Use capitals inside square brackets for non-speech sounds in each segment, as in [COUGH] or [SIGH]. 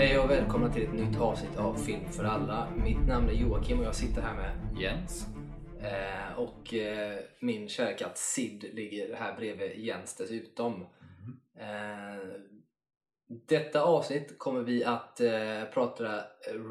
Hej och välkomna till ett nytt avsnitt av Film för alla. Mitt namn är Joakim och jag sitter här med Jens. eh, och eh, min kära katt Sid ligger här bredvid Jens dessutom. Eh, detta avsnitt kommer vi att eh, prata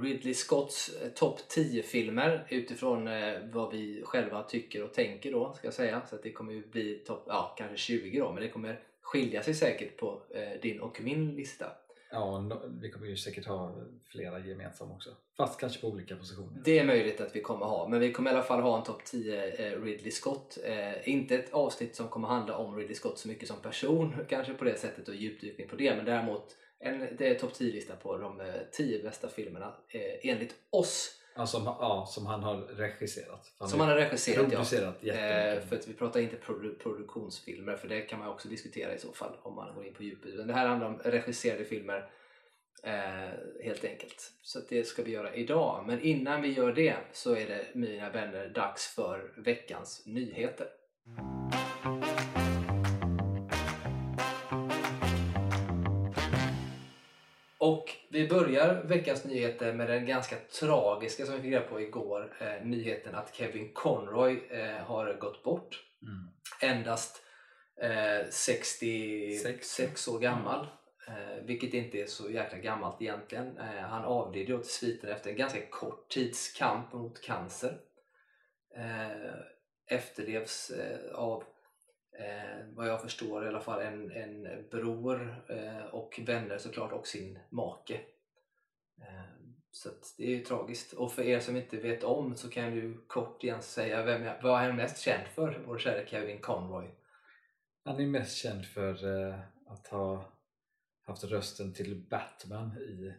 Ridley Scotts eh, topp 10 filmer utifrån eh, vad vi själva tycker och tänker då ska jag säga. Så att det kommer ju bli topp, ja kanske 20 då men det kommer skilja sig säkert på eh, din och min lista. Ja, vi kommer ju säkert ha flera gemensamma också. Fast kanske på olika positioner. Det är möjligt att vi kommer ha, men vi kommer i alla fall ha en topp 10 eh, Ridley Scott. Eh, inte ett avsnitt som kommer handla om Ridley Scott så mycket som person, [LAUGHS] kanske på det sättet och djupdykning på det, men däremot en topp 10-lista på de eh, 10 bästa filmerna eh, enligt oss. Ja, som, ja, som han har regisserat. Som han har regisserat, ja. Eh, för att vi pratar inte produ- produktionsfilmer, för det kan man också diskutera i så fall om man går in på djupet. Men det här handlar om regisserade filmer eh, helt enkelt. Så det ska vi göra idag. Men innan vi gör det så är det mina vänner dags för veckans nyheter. Vi börjar veckans nyheter med den ganska tragiska som vi fick reda på igår. Eh, nyheten att Kevin Conroy eh, har gått bort. Mm. Endast eh, 66 Sex. år gammal. Eh, vilket inte är så jäkla gammalt egentligen. Eh, han avled ju till sviten efter en ganska kort tids kamp mot cancer. Eh, efterlevs eh, av eh, vad jag förstår i alla fall en, en bror eh, och vänner såklart och sin make. Eh, så att det är ju tragiskt. Och för er som inte vet om så kan du kort igen säga vem jag, vad är han mest känd för? Vår kära Kevin Conroy. Han är mest känd för eh, att ha haft rösten till Batman i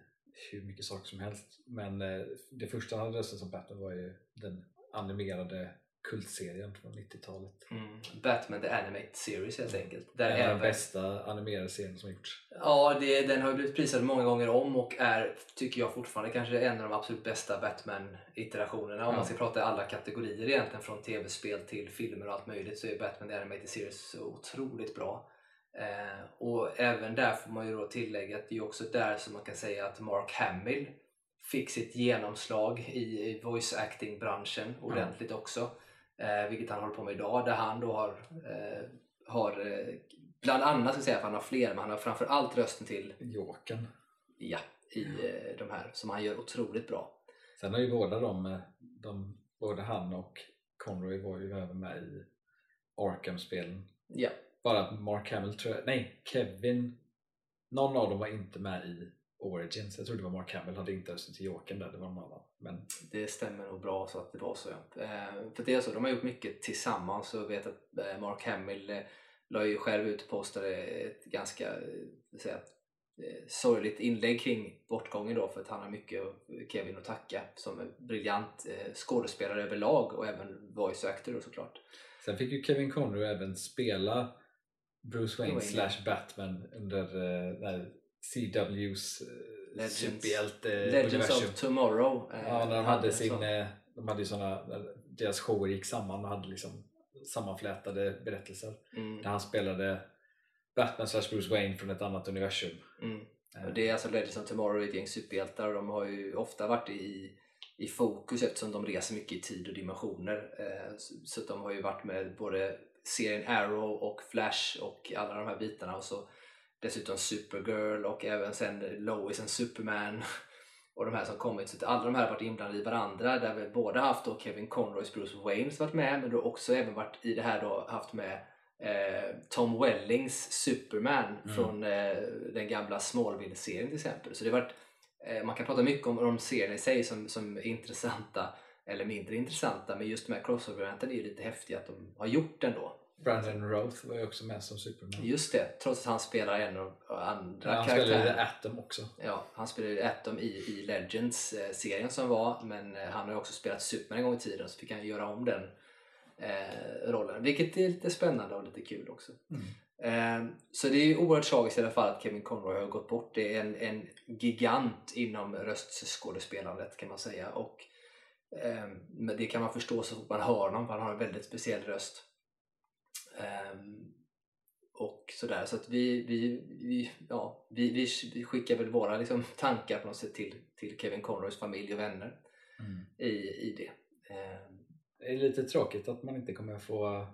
hur mycket saker som helst. Men eh, det första han hade rösten som Batman var ju den animerade kultserien från 90-talet. Mm. Batman The Animated Series helt enkelt. Där En av de bästa animerade serien som gjorts. ja, det, den har blivit prisad många gånger om och är, tycker jag fortfarande, kanske en av de absolut bästa Batman-iterationerna. Om Ja. man ska prata i alla kategorier egentligen, från tv-spel till filmer och allt möjligt, så är Batman The Animated Series så otroligt bra. Eh, och även där får man ju då tillägga att det är också där som man kan säga att Mark Hamill fick sitt genomslag i, i voice acting-branschen ordentligt också. Eh, vilket han håller på med idag, där han då har, eh, har eh, bland annat, ska säga, för han har fler, men han har framför allt rösten till Jokern. ja, i eh, de här som han gör otroligt bra. Sen har ju båda de, eh, de både han och Conroy var ju även med i Arkham-spelen. Ja, Bara att Mark Hamill tror jag, nej Kevin, någon av dem var inte med i Origins. Jag tror det var Mark Hamill, hade inte rösten till Jokern där, det var någon annan. Men det stämmer nog bra så att det var så. Ja. Eh, för det är så, de har gjort mycket tillsammans och vet att eh, Mark Hamill eh, la ju själv ut och postade ett ganska säga, sorgligt inlägg kring bortgången då för att han har mycket av Kevin att tacka som en briljant eh, skådespelare överlag och även voice actor då, såklart. sen fick ju Kevin Conroy även spela Bruce Wayne slash Batman under eh, CW's eh, Legends. superhjälte Legends universum. of Tomorrow. eh, Ja, när de hade sin, så. eh, de hade ju såna, deras shower gick samman och hade liksom sammanflätade berättelser. Mm, Där han spelade Batman slash Bruce Wayne från ett annat universum. mm. Och Det är alltså Legends of Tomorrow, ett gäng superhjältar och de har ju ofta varit i, i fokus eftersom de reser mycket i tid och dimensioner. Så, de har ju varit med både serien Arrow och Flash och alla de här bitarna och så dessutom Supergirl och även sen Lois and Superman [LAUGHS] och de här som kommit. Så att alla de här har varit inblandade i varandra där vi båda haft då Kevin Conroys Bruce Wayne som varit med men då också även varit i det här då haft med eh, Tom Wellings Superman Mm. från eh, den gamla Smallville-serien till exempel. Så det har varit, eh, man kan prata mycket om de serierna i sig som, som är intressanta eller mindre intressanta men just de här crossover-eventen är ju lite häftiga att de har gjort ändå. Brandon Roth var ju också med som Superman. Just det, trots att han spelar en av andra Ja, han spelade karaktärer. The Atom också. Ja, han spelade Atom i, i Legends-serien som var, men eh, han har ju också spelat Superman en gång i tiden så fick han göra om den eh, rollen. Vilket är lite spännande och lite kul också. Mm. Eh, så det är ju oerhört tragiskt i alla fall att Kevin Conroy har gått bort. Det är en, en gigant inom röstskådespelandet kan man säga. Och, eh, det kan man förstå så fort man hör honom, för han har en väldigt speciell röst. Eh, och sådär. Så att vi, vi, vi, ja, vi, vi, skickar väl våra liksom, tankar på något sätt till, till Kevin Conroys familj och vänner Mm. i, i det. Eh, Det är lite tråkigt att man inte kommer få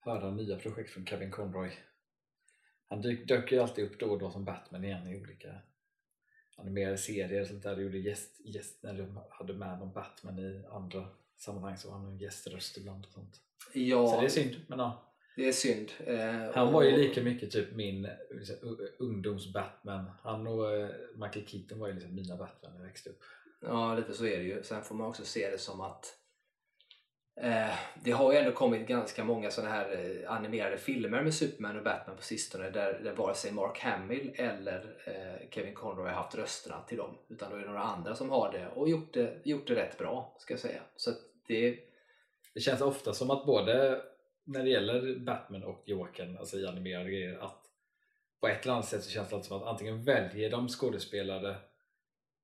höra nya projekt från Kevin Conroy. Han dyk, dök ju alltid upp då och då som Batman igen i olika animerade serier. Sånt där. Gjorde gäst, gäst, när du hade med någon Batman i andra sammanhang så var han en gäströst ibland. Och sånt. Ja, Så det är synd. Men ja, det är synd. Eh, han var ju lika mycket typ min liksom, ungdoms-Batman. Han och eh, Michael Keaton var ju liksom mina Batman när jag växte upp. Ja, lite så är det ju. Sen får man också se det som att eh, det har ju ändå kommit ganska många sådana här eh, animerade filmer med Superman och Batman på sistone där, där vare sig Mark Hamill eller eh, Kevin Conroy har haft rösterna till dem. Utan då är det några andra som har det och gjort det, gjort det rätt bra, ska jag säga. Så det, Det känns ofta som att både när det gäller Batman och Jokern, alltså i animerade grejer, att på ett eller annat sätt så känns det som att antingen väljer de skådespelare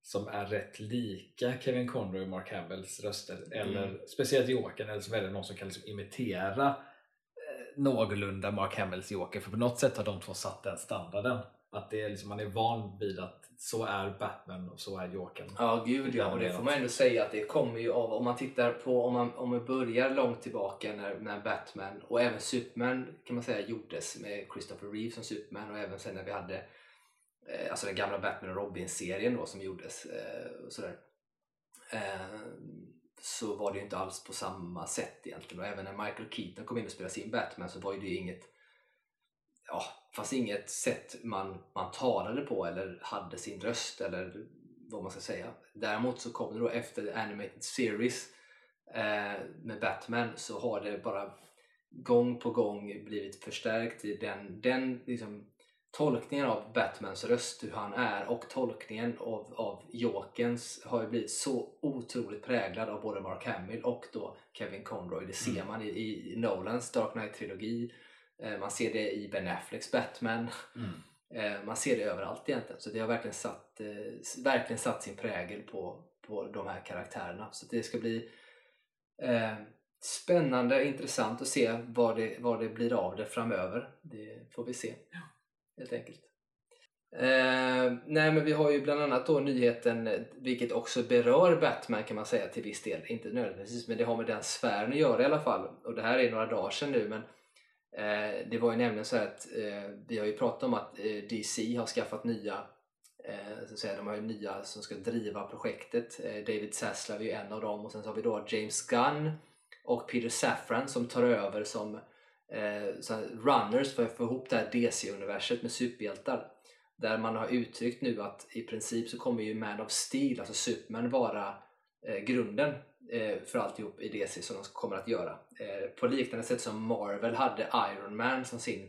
som är rätt lika Kevin Conroy och Mark Hamills röster, eller speciellt Jokern, eller så väljer någon som kan liksom imitera eh, någorlunda Mark Hamills Joker, för på något sätt har de två satt den standarden. Att det är liksom, man är van vid att så är Batman och så är Jokern. Ja, gud ja. Och det får man ändå säga att det kommer ju av, om man tittar på, om man, om man börjar långt tillbaka när, när Batman och även Superman kan man säga gjordes med Christopher Reeve som Superman och även sen när vi hade eh, alltså den gamla Batman och Robin-serien då som gjordes eh, och sådär. Eh, så var det ju inte alls på samma sätt egentligen och även när Michael Keaton kom in och spelade sin Batman så var ju det inget ja, fanns inget sätt man, man talade på eller hade sin röst eller vad man ska säga. Däremot så kom det då efter Animated Series eh, med Batman så har det bara gång på gång blivit förstärkt i den, den liksom, tolkningen av Batmans röst, hur han är och tolkningen av, av Jokerns har ju blivit så otroligt präglad av både Mark Hamill och då Kevin Conroy. Det ser Mm. man i, i Nolans Dark Knight-trilogi, man ser det i Ben Afflecks Batman, Mm. Eh, man ser det överallt egentligen. Så det har verkligen satt, eh, verkligen satt sin prägel på, på de här karaktärerna. Så det ska bli eh, spännande, intressant att se vad det, vad det blir av det framöver. Det får vi se. Helt enkelt. Eh, nej men vi har ju bland annat då nyheten, eh, vilket också berör Batman kan man säga till viss del. Inte nödvändigtvis, men det har med den sfären att göra i alla fall. Och det här är några dagar sedan nu men Eh, Eh, det var ju nämligen så att eh, vi har ju pratat om att eh, DC har skaffat nya eh, så att säga, de har ju nya som ska driva projektet. Eh, David Zaslav är ju en av dem och sen så har vi då James Gunn och Peter Safran som tar över som eh, så här runners för att få ihop det här DC-universet med superhjältar. Där man har uttryckt nu att i princip så kommer ju Man of Steel, alltså Superman, vara eh, grunden Eh, för alltihop i DC som de kommer att göra. Eh, på liknande sätt som Marvel hade Iron Man som sin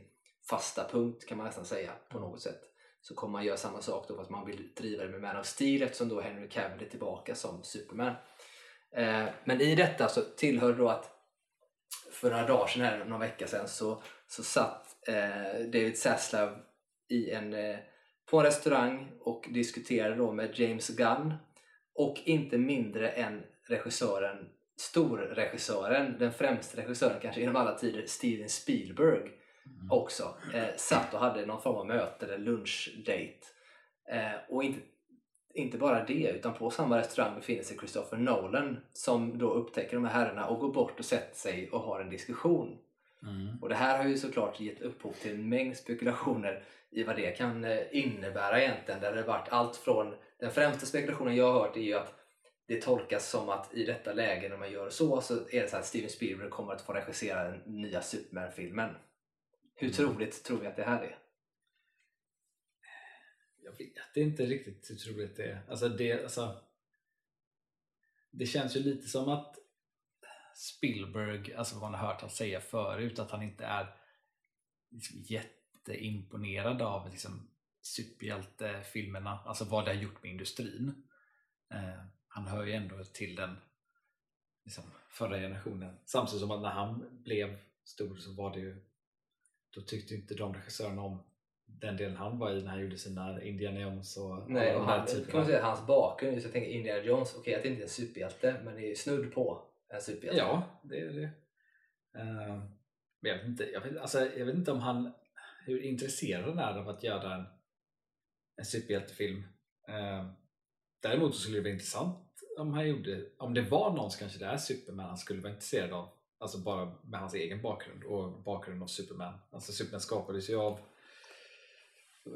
fasta punkt kan man nästan säga på något sätt. Så kommer man göra samma sak då fast man vill driva det med Man of Steel eftersom då Henry Cavill är tillbaka som Superman. Eh, men i detta så tillhör det då att för några dagar sedan, här, någon vecka sedan, så, så satt eh, David Zaslav i en, eh, på en restaurang och diskuterade då med James Gunn och inte mindre än regissören, storregissören, den främsta regissören kanske genom alla tider, Steven Spielberg Mm. också, eh, satt och hade någon form av möte eller lunchdate. Eh, och inte, inte bara det, utan på samma restaurang befinner sig Christopher Nolan som då upptäcker de här herrarna och går bort och sätter sig och har en diskussion. Mm. Och det här har ju såklart gett upphov till en mängd spekulationer i vad det kan eh, innebära egentligen. Där det varit allt från, den främsta spekulationen jag har hört är ju att det tolkas som att i detta läge när man gör så så är det så att Steven Spielberg kommer att få regissera den nya Superman-filmen. Hur Mm. troligt tror vi att det här är? Jag vet inte riktigt hur troligt det är. Alltså det, alltså, det känns ju lite som att Spielberg, alltså vad man har hört han säga förut, att han inte är liksom jätteimponerad av liksom, superhjältefilmerna, alltså vad det har gjort med industrin. Eh, han hör ju ändå till den liksom, förra generationen. Samtidigt som att när han blev stor så var det ju då tyckte inte de regissörerna om den delen han var i när han gjorde sina Indiana Jones och Nej, och de här han, typerna. kan man säga, hans bakgrund, så jag tänker Indiana Jones, okej att det inte är en superhjälte, men det är snudd på en superhjälte. Ja, det är det. Eh, men jag vet inte, jag vet, alltså, jag vet inte om han hur intresserad han är av att göra en, en superhjältefilm. Eh, däremot så skulle det vara intressant om han gjorde, om det var någon som kanske det är Superman han skulle vara intresserad av. Alltså bara med hans egen bakgrund och bakgrunden av Superman. Alltså Superman skapades ju av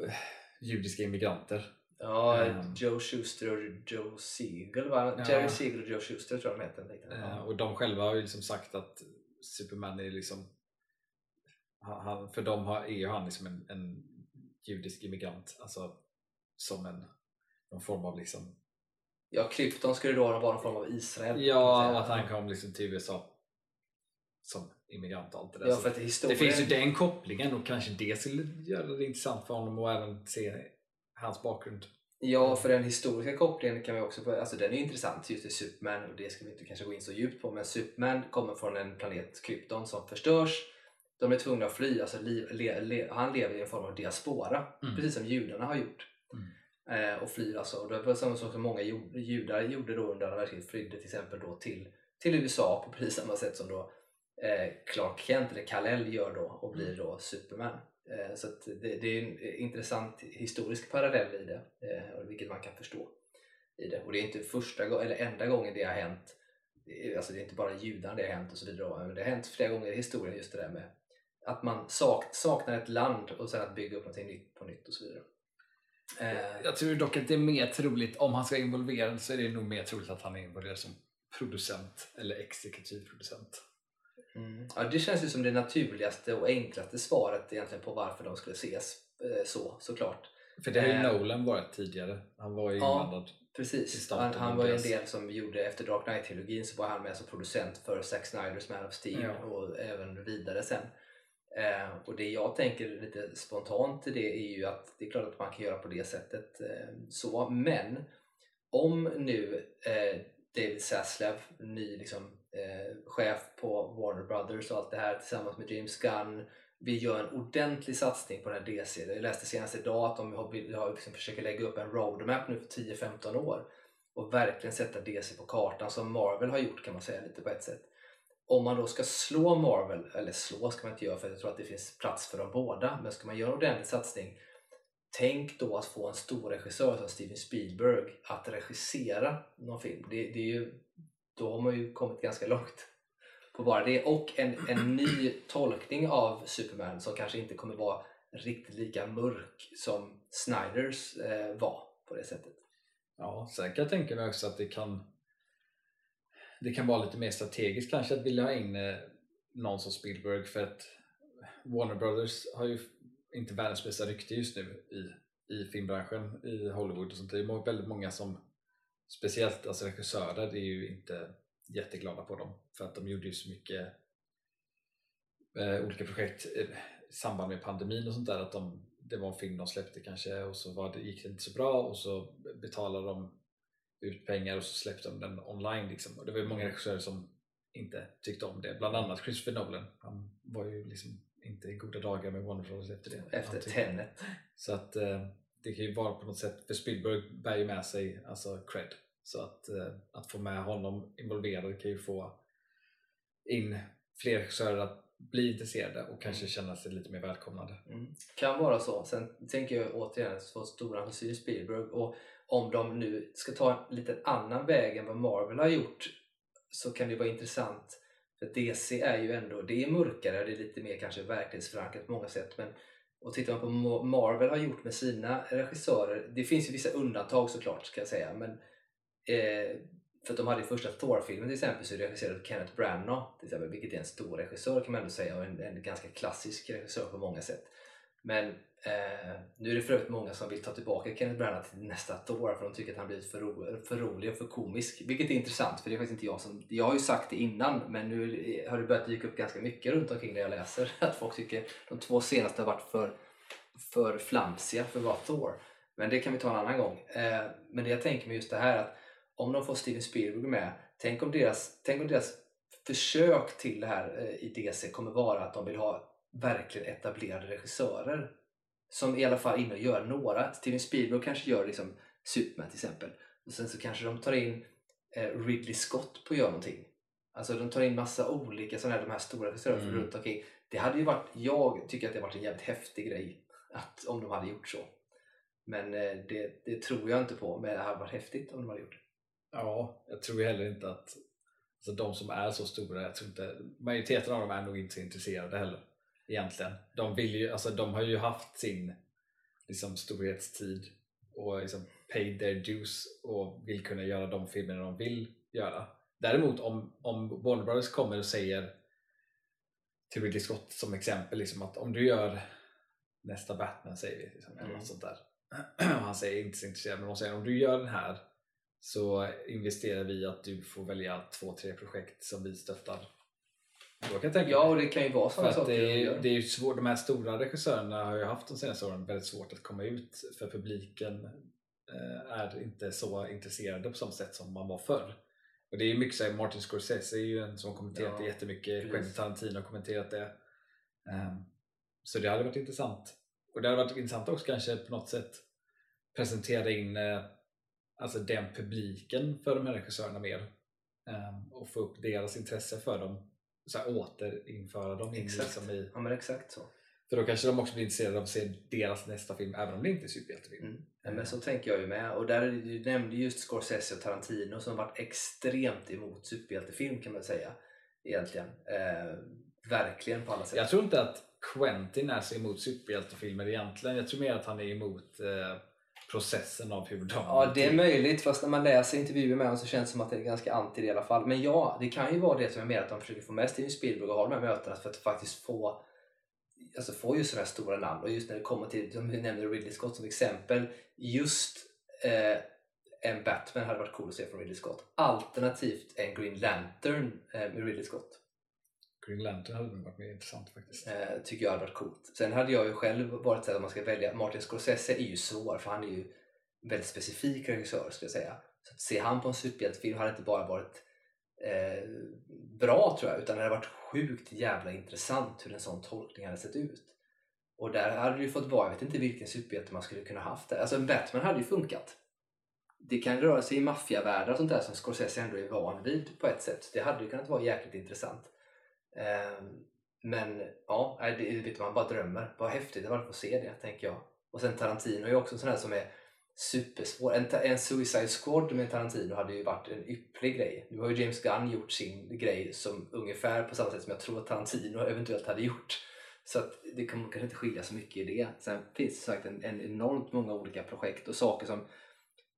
eh, judiska immigranter. Ja, Ehm. Joe Schuster och Joe Siegel va? Ja. Jerry Siegel och Joe Schuster tror jag de heter. Ja. Och de själva har ju liksom sagt att Superman är liksom han, han- för dem har, är ju han liksom en, en judisk immigrant. Alltså som en någon form av liksom Ja, Krypton skulle då vara någon form av Israel. Ja, att han kom liksom till USA som immigrant och allt det där. Ja, för att det historien... finns ju den kopplingen och kanske det skulle göra det intressant för honom och även se hans bakgrund. Ja, för den historiska kopplingen kan vi också alltså den är intressant just i Superman och det ska vi inte kanske gå in så djupt på men Superman kommer från en planet Krypton som förstörs. De är tvungna att fly, alltså liv, le, le, han lever i en form av diaspora Mm. precis som judarna har gjort. Eh, och flyr alltså. Det var samma sak som många ju- judar gjorde då under andra världskriget, flydde till exempel då till, till USA på precis samma sätt som då eh, Clark Kent eller Kal-El gör då och blir då Superman. Eh, så det, det är en intressant historisk parallell i det, eh, vilket man kan förstå i det. Och det är inte första eller enda gången det har hänt. Alltså det är inte bara judarna det har hänt och så vidare, men det har hänt flera gånger i historien just det där med att man sak, saknar ett land och sen att bygga upp någonting nytt på nytt och så vidare. Eh, Jag tror dock att det är mer troligt, om han ska vara involverad så är det nog mer troligt att han är involverad som producent eller exekutiv producent. Mm. Ja, det känns ju som det naturligaste och enklaste svaret egentligen på varför de skulle ses eh, så, såklart. För det har ju Eh. Nolan varit tidigare. Han var ju Ja. inblandad. I Precis. Han, han var ju en del som gjorde, efter Dark Knight-trilogin så var han med som producent för Zack Snyders Man of Steel Ja. och även vidare sen. Eh, och det jag tänker lite spontant till det är ju att det är klart att man kan göra på det sättet eh, så, men om nu eh, David Zaslav, ny liksom, eh, chef på Warner Brothers och allt det här tillsammans med James Gunn vi gör en ordentlig satsning på den här DC. Jag läste senast idag att de har, har liksom försöker lägga upp en roadmap nu för 10-15 år och verkligen sätta DC på kartan som Marvel har gjort kan man säga lite på ett sätt. Om man då ska slå Marvel, eller slå ska man inte göra för jag tror att det finns plats för dem båda, men ska man göra en ordentlig satsning Tänk då att få en stor regissör som Steven Spielberg att regissera någon film. Det, det är ju, då har man ju kommit ganska långt på bara det. Och en, en ny tolkning av Superman som kanske inte kommer vara riktigt lika mörk som Snyders eh, var på det sättet. Ja, sen kan jag tänka mig också att det kan det kan vara lite mer strategiskt kanske att vilja ha in eh, någon som Spielberg för att Warner Brothers har ju inte världens bästa rykte just nu i, i filmbranschen i Hollywood och sånt. Det är väldigt många som speciellt alltså regissörer är ju inte jätteglada på dem för att de gjorde ju så mycket eh, olika projekt eh, i samband med pandemin och sånt där att de, det var en film de släppte kanske och så var det, gick det inte så bra och så betalade de ut pengar och så släppte de den online liksom. och det var ju många regissörer som inte tyckte om det, bland annat Christopher Nolan han var ju liksom inte i goda dagar med Warner Bros efter det Efter Tenet. så att eh, det kan ju vara på något sätt, för Spielberg bär ju med sig alltså cred. Så att, eh, att få med honom involverad kan ju få in fler regissörer att bli intresserade och kanske känna sig lite mer välkomnade. Mm. Kan vara så. Sen tänker jag återigen så stora han Spielberg och om de nu ska ta en liten annan väg än vad Marvel har gjort så kan det vara intressant för DC är ju ändå, det är mörkare, och det är lite mer kanske verklighetsförankrat på många sätt men och tittar man på vad Marvel har gjort med sina regissörer, det finns ju vissa undantag såklart ska jag säga men eh, för att de hade i första Thor-filmen till exempel så regisserade Kenneth Branagh till exempel, vilket är en stor regissör kan man ändå säga och en, en ganska klassisk regissör på många sätt. Men eh, nu är det för övrigt många som vill ta tillbaka Kenneth Branagh till nästa Thor för de tycker att han blivit för, ro, för rolig och för komisk. Vilket är intressant för det är faktiskt inte jag som... Jag har ju sagt det innan men nu har det börjat dyka upp ganska mycket runt omkring det jag läser. [LAUGHS] Att folk tycker de två senaste har varit för, för flamsiga för att vara Thor. Men det kan vi ta en annan gång. Eh, men det jag tänker med just det här att om de får Steven Spielberg med, tänk om deras, tänk om deras försök till det här eh, i DC kommer vara att de vill ha verkligen etablerade regissörer som i alla fall in och gör några. Steven Spielberg kanske gör liksom Superman till exempel. Och sen så kanske de tar in eh, Ridley Scott på att göra någonting. Alltså de tar in massa olika sådana här, de här stora regissörerna Mm. runt omkring. det hade ju varit, jag tycker att det varit en jävligt häftig grej att, om de hade gjort så. Men eh, det, det tror jag inte på, men det hade varit häftigt om de hade gjort det. Ja, jag tror heller inte att alltså de som är så stora, jag tror inte, majoriteten av dem är nog inte så intresserade heller egentligen. De, vill ju, alltså, de har ju haft sin liksom, storhetstid och liksom, paid their dues och vill kunna göra de filmerna de vill göra. Däremot om, om Warner Brothers kommer och säger till Ridley Scott som exempel liksom, att om du gör nästa Batman säger vi, liksom, eller Mm. något sånt där. [CLEARS THROAT] Han säger inte så intresserad men de säger om du gör den här så investerar vi att du får välja två, tre projekt som vi stöttar. Då kan jag tänka Ja, och det kan ju vara sådana saker det, de är, det är svårt, de här stora regissörerna har ju haft de senaste åren väldigt svårt att komma ut för publiken eh, är inte så intresserade på samma sätt som man var förr. Och det är mycket så här, Martin Scorsese är ju en som kommenterat Ja, det jättemycket, precis. Quentin Tarantino har kommenterat det. Ehm, så det hade varit intressant. Och det hade varit intressant också kanske på något sätt presentera in eh, alltså den publiken för de här regissörerna mer Ehm, och få upp deras intresse för dem så här, återinföra dem in liksom i Ja, men exakt så. för då kanske de också blir intresserade av att se deras nästa film även om det inte är superhjältefilm. Mm. Ja, men så tänker jag ju med. Och där du nämnde just Scorsese och Tarantino som varit extremt emot superhjältefilm kan man säga. Egentligen. Eh, verkligen på alla sätt. Jag tror inte att Quentin är så emot superhjältefilmer egentligen. Jag tror mer att han är emot eh, processen av hur de Ja, det är möjligt. Fast när man läser intervjuer med honom så känns det som att det är ganska anti det i alla fall. Men ja, det kan ju vara det som jag menar att de försöker få med Steven Spielberg och ha de här mötena för att faktiskt få alltså få just sådana här stora namn. Och just när det kommer till, vi nämnde Ridley Scott som exempel, just eh, en Batman hade varit cool att se från Ridley Scott. Alternativt en Green Lantern eh, med Ridley Scott. Green Lantern hade nog varit mer intressant faktiskt. Eh, tycker jag hade varit coolt. Sen hade jag ju själv varit såhär, om man ska välja, Martin Scorsese är ju svår för han är ju en väldigt specifik regissör skulle jag säga. Så att se han på en superhjältefilm hade inte bara varit eh, bra tror jag utan det hade varit sjukt jävla intressant hur en sån tolkning hade sett ut. Och där hade det ju fått vara, jag vet inte vilken superhjälte man skulle kunna haft där. Alltså en Batman hade ju funkat. Det kan röra sig i maffiavärldar och sånt där som Scorsese ändå är van vid på ett sätt. Det hade ju kunnat vara jäkligt intressant. Ehm, men ja, det vet du, man bara drömmer. Vad häftigt det var att få se det, tänker jag. Och sen Tarantino är ju också en sån här som är supersvår. En, en Suicide Squad med Tarantino hade ju varit en ypplig grej. Nu har ju James Gunn gjort sin grej som ungefär på samma sätt som jag tror att Tarantino eventuellt hade gjort. Så att det kommer kanske inte skilja så mycket i det. Sen finns det som sagt en, en enormt många olika projekt och saker som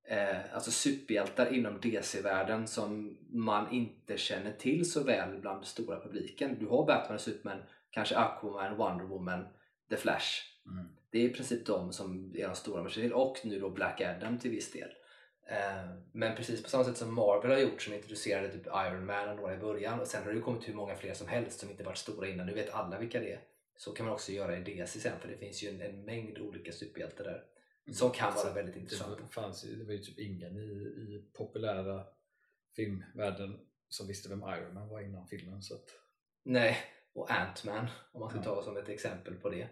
eh, alltså superhjältar inom DC-världen som man inte känner till så väl bland stora publiken. Du har Batman och Superman, kanske Aquaman, Wonder Woman, The Flash. Mm. Det är i princip de som är de stora man känner till och nu då Black Adam till viss del. Eh, men precis på samma sätt som Marvel har gjort som introducerade typ Iron Man och några i början och sen har det kommit hur många fler som helst som inte varit stora innan. Nu vet alla vilka det är. Så kan man också göra i DC sen för det finns ju en, en mängd olika superhjältar där som kan vara väldigt intressanta. Det, fanns det var ju typ ingen i, i populära filmvärlden som visste vem Iron Man var innan filmen. Så att, Nej, och Ant-Man om man ska Ja. ta som ett exempel på det.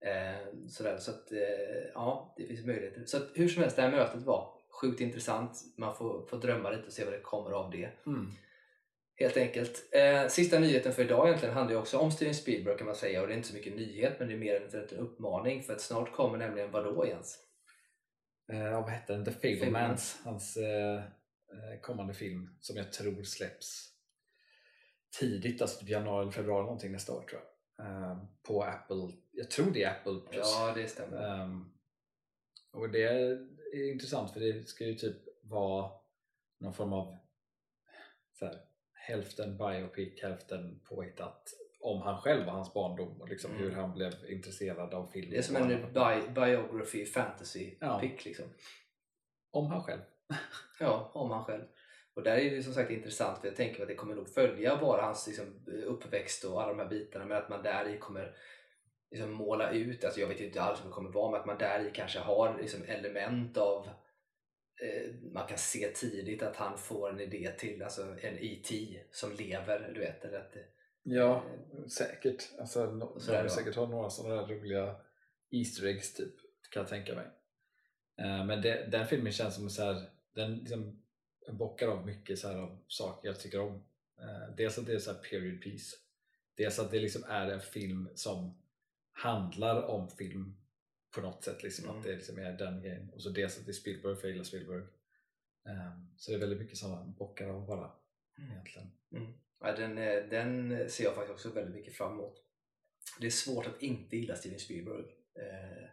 Eh, sådär, så att, eh, ja, det finns möjligheter. Så att, hur som helst, det här mötet var sjukt intressant. Man får, får drömma lite och se vad det kommer av det. Helt enkelt. Eh, sista nyheten för idag egentligen handlar ju också om Steven Spielberg kan man säga och det är inte så mycket nyhet men det är mer en, en uppmaning för att snart kommer nämligen vadå Jens? Eh, vad hette den? The Fablemans. Hans eh, eh, kommande film som jag tror släpps tidigt, alltså typ januari eller februari någonting nästa år tror jag. Eh, på Apple. Jag tror det är Apple Plus. Ja, det stämmer. Ehm, och det är intressant för det ska ju typ vara någon form av så här, hälften biopic, hälften påhittat om han själv och hans barndom och liksom Mm. hur han blev intresserad av film. Det är som en bi- biography fantasy Ja. pick liksom. Om han själv. [LAUGHS] Ja, om han själv. Och där är det som sagt intressant för jag tänker att det kommer nog följa bara hans liksom, uppväxt och alla de här bitarna men att man där i kommer liksom, måla ut, alltså jag vet inte alls hur det kommer vara men att man där i kanske har liksom, element av eh, man kan se tidigt att han får en idé till alltså en E.T. som lever, du vet. Eller att, det- Ja, säkert. Alltså, no, Och de säkert har några sådana där roliga Easter eggs typ, kan jag tänka mig. Eh, men det, den filmen känns som så här, den liksom bockar av mycket så här av saker jag tycker om. Eh, dels att det är så här period piece. dels att det liksom är en film som handlar om film på något sätt, liksom, Mm. att det liksom är den grejen. Och så dels att det är Spielberg, för jag gillar Spielberg. Ehm, så det är väldigt mycket sådana bockar av bara Mm. egentligen. Ja, den, eh, den ser jag faktiskt också väldigt mycket fram emot. Det är svårt att inte gilla Steven Spielberg. Eh,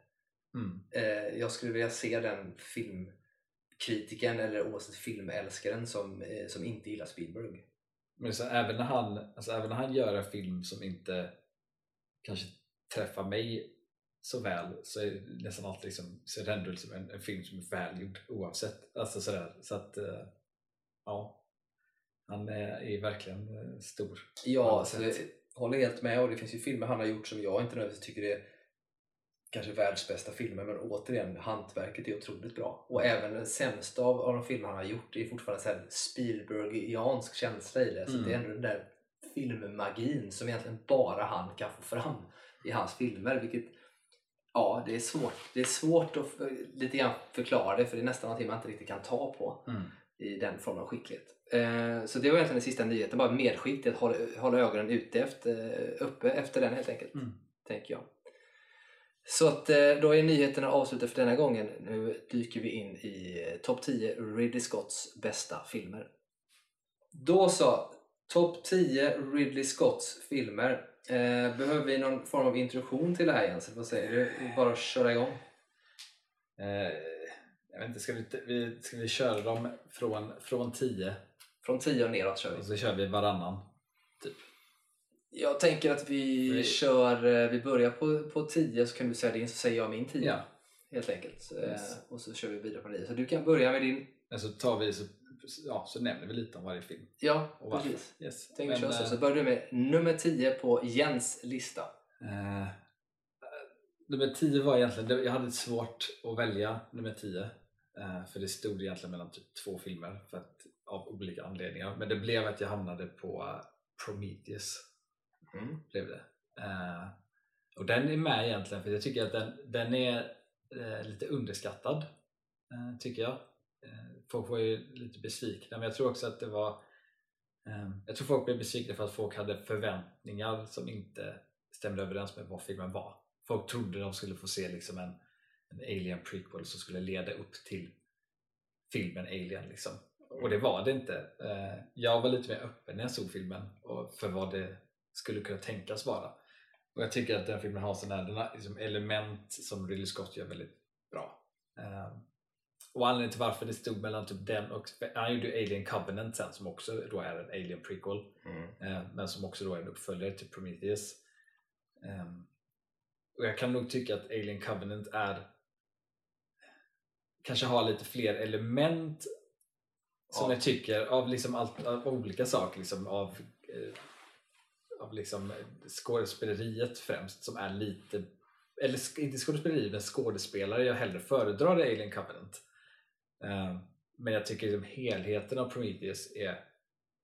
Mm. eh, jag skulle vilja se den filmkritiken eller oavsett filmälskaren som, som inte gillar Spielberg. Men så även, när han, alltså även när han gör en film som inte kanske träffar mig så väl så är det nästan alltid liksom, så är det ändå liksom en, en film som är välgjord oavsett. Alltså sådär. Så att, ja. Han är, verkligen eh, stor. Ja, så jag sätt. håller helt med och det finns ju filmer han har gjort som jag inte nödvändigtvis tycker är kanske världens bästa filmer men återigen, hantverket är otroligt bra. Och även den sämsta av, av de filmer han har gjort är fortfarande så här Spielbergiansk känsla i det. Så Mm. det är ändå den där filmmagin som egentligen bara han kan få fram i hans filmer. Vilket, ja, det är svårt. Det är svårt att lite grann förklara det för det är nästan någonting man inte riktigt kan ta på Mm. I den formen av skicklighet. Eh, så det var egentligen den sista nyheten, bara medskick till att hålla, hålla ögonen ute efter, uppe efter den helt enkelt. Mm. Tänker jag. Så att eh, då är nyheterna avslutade för denna gången. Nu dyker vi in i eh, topp 10 Ridley Scotts bästa filmer. Då så, topp 10 Ridley Scotts filmer. Eh, behöver vi någon form av introduktion till det här Jens? Vad säger du? Bara köra igång. Eh, jag vet inte, ska vi, vi, ska vi köra dem från, från 10 Från 10 och neråt kör vi. och så kör vi varannan? Jag tänker att vi Vi- kör, eh, vi börjar på, på 10 så kan du säga din så säger jag min 10 Ja. helt enkelt. Eh, Yes. Och så kör vi vidare på 9. Så du kan börja med din, Men så tar vi så, ja, så nämner vi lite om varje film. ja Och varför. precis. Yes. Tänk Men, så. eh, Så börjar du med nummer 10 på Jens lista. Eh, nummer 10 var egentligen, jag hade svårt att välja nummer 10 eh, för det stod egentligen mellan typ två filmer för att, av olika anledningar men det blev att jag hamnade på eh, Prometheus Mm. blev det. Eh, och den är med egentligen för jag tycker att den, den är eh, lite underskattad eh, tycker jag. Eh, folk var ju lite besvikna men jag tror också att det var eh, jag tror folk blev besvikna för att folk hade förväntningar som inte stämde överens med vad filmen var. Folk trodde de skulle få se liksom en, en Alien prequel som skulle leda upp till filmen Alien liksom. Och det var det inte. Eh, Jag var lite mer öppen när jag såg filmen för vad det skulle kunna tänkas vara. Och jag tycker att den filmen har sådana liksom element som Ridley Scott gör väldigt bra. Eh, Och anledningen till varför det stod mellan typ den och han gjorde Alien Covenant sen som också då är en Alien prequel Mm. eh, men som också då är en uppföljare till Prometheus. Och jag kan nog tycka att Alien Covenant är kanske har lite fler element som Ja. jag tycker av, liksom allt, av olika saker liksom av, eh, av liksom skådespeleriet främst som är lite eller inte skådespeleri men skådespelare jag hellre föredrar Alien Covenant Ehm, men jag tycker liksom helheten av Prometheus är,